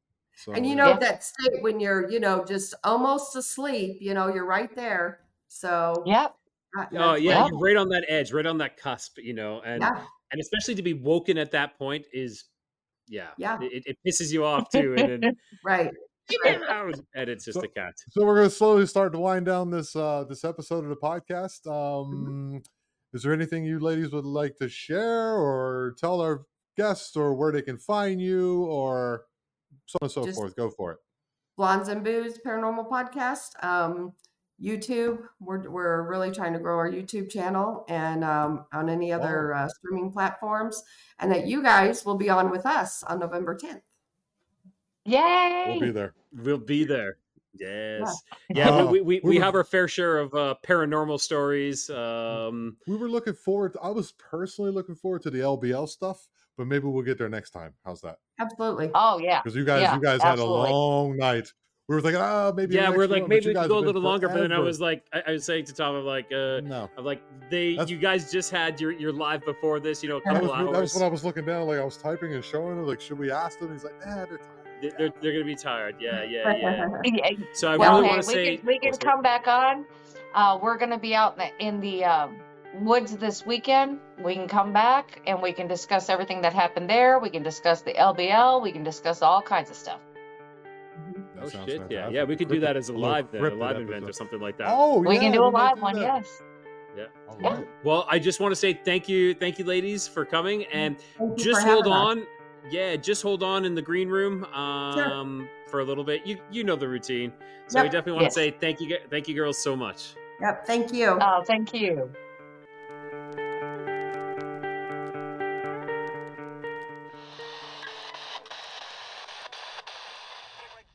So And you know Yeah. that state when you're, you know, just almost asleep. You know, you're right there. So Yep. uh, Oh yeah, what- you're right on that edge, right on that cusp, you know, and yeah, and especially to be woken at that point is, yeah, Yeah. it, it pisses you off too, and then right. and it's just So- a cat. So we're gonna slowly start to wind down this uh this episode of the podcast. Mm-hmm. Um is there anything you ladies would like to share or tell our guests or where they can find you or so on and so Just- forth? Go for it. Blondes and Boos Paranormal Podcast. Um, YouTube. We're we're really trying to grow our YouTube channel and um, on any other uh, streaming platforms, and that you guys will be on with us on November 10th. Yay. We'll be there. We'll be there. Yes, yeah, Uh, we, we, we, we we were- have our fair share of uh, paranormal stories. Um, We were looking forward I was personally looking forward to the LBL stuff, but maybe we'll get there next time. How's that? Absolutely. Oh yeah. Because you guys Yeah, you guys absolutely. had a long night. We were thinking, ah, maybe yeah, we're like but maybe we guys could go a little longer, but then I was like, I, I was saying to Tom, I'm like, uh, no. I'm like, they, That's- you guys just had your your live before this, you know, a That couple was, that was hours. when I was looking down, like I was typing and showing him, like, should we ask them? He's like, eh, they're tired. They- They're they're gonna be tired. Yeah, yeah, yeah. Yeah, So I well, really hey, want to we say, can we oh, can come back on. Uh, we're gonna be out in the, in the um, woods this weekend. We can come back and we can discuss everything that happened there. We can discuss the LBL. We can discuss all kinds of stuff. That Oh shit! Yeah, fantastic. yeah, we could do that as a little live then, a live event or something like that. Oh, we yeah, can do a we might live do one, that. yes. Yeah. All Yeah. right. Well, I just want to say thank you, thank you, ladies, for coming, and Thank just hold on. us. On. Yeah, just hold on in the green room um, for a little bit. You you know the routine, so we definitely want Yes. to say thank you, thank you, girls, so much. Yep. Thank you. Oh, thank you.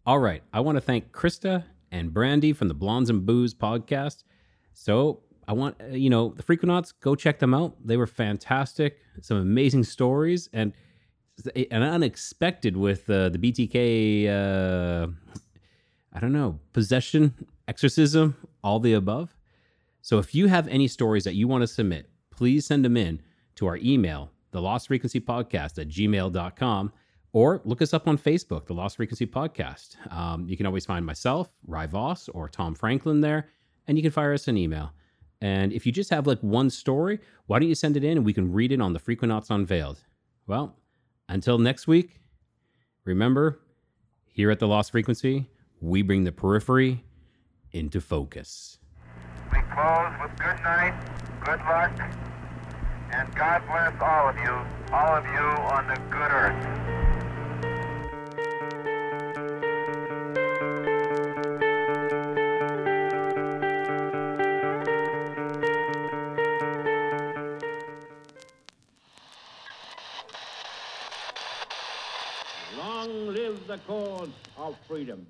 All right. I want to thank Krista and Brandy from the Blondes and Boos podcast. So I want, uh, you know, the Freakonauts, go check them out. They were fantastic. Some amazing stories and an unexpected with uh, the BTK, uh, I don't know, possession, exorcism, all the above. So if you have any stories that you want to submit, please send them in to our email, the Lost Frequency Podcast at gmail.com, or look us up on Facebook, the Lost Frequency Podcast. Um, you can always find myself, Rye Voss, or Tom Franklin there, and you can fire us an email. And if you just have like one story, why don't you send it in and we can read it on the Frequenauts Unveiled? Well, until next week, remember, here at the Lost Frequency, we bring the periphery into focus. We close with good night, good luck, and God bless all of you, all of you on the good earth. Of freedom.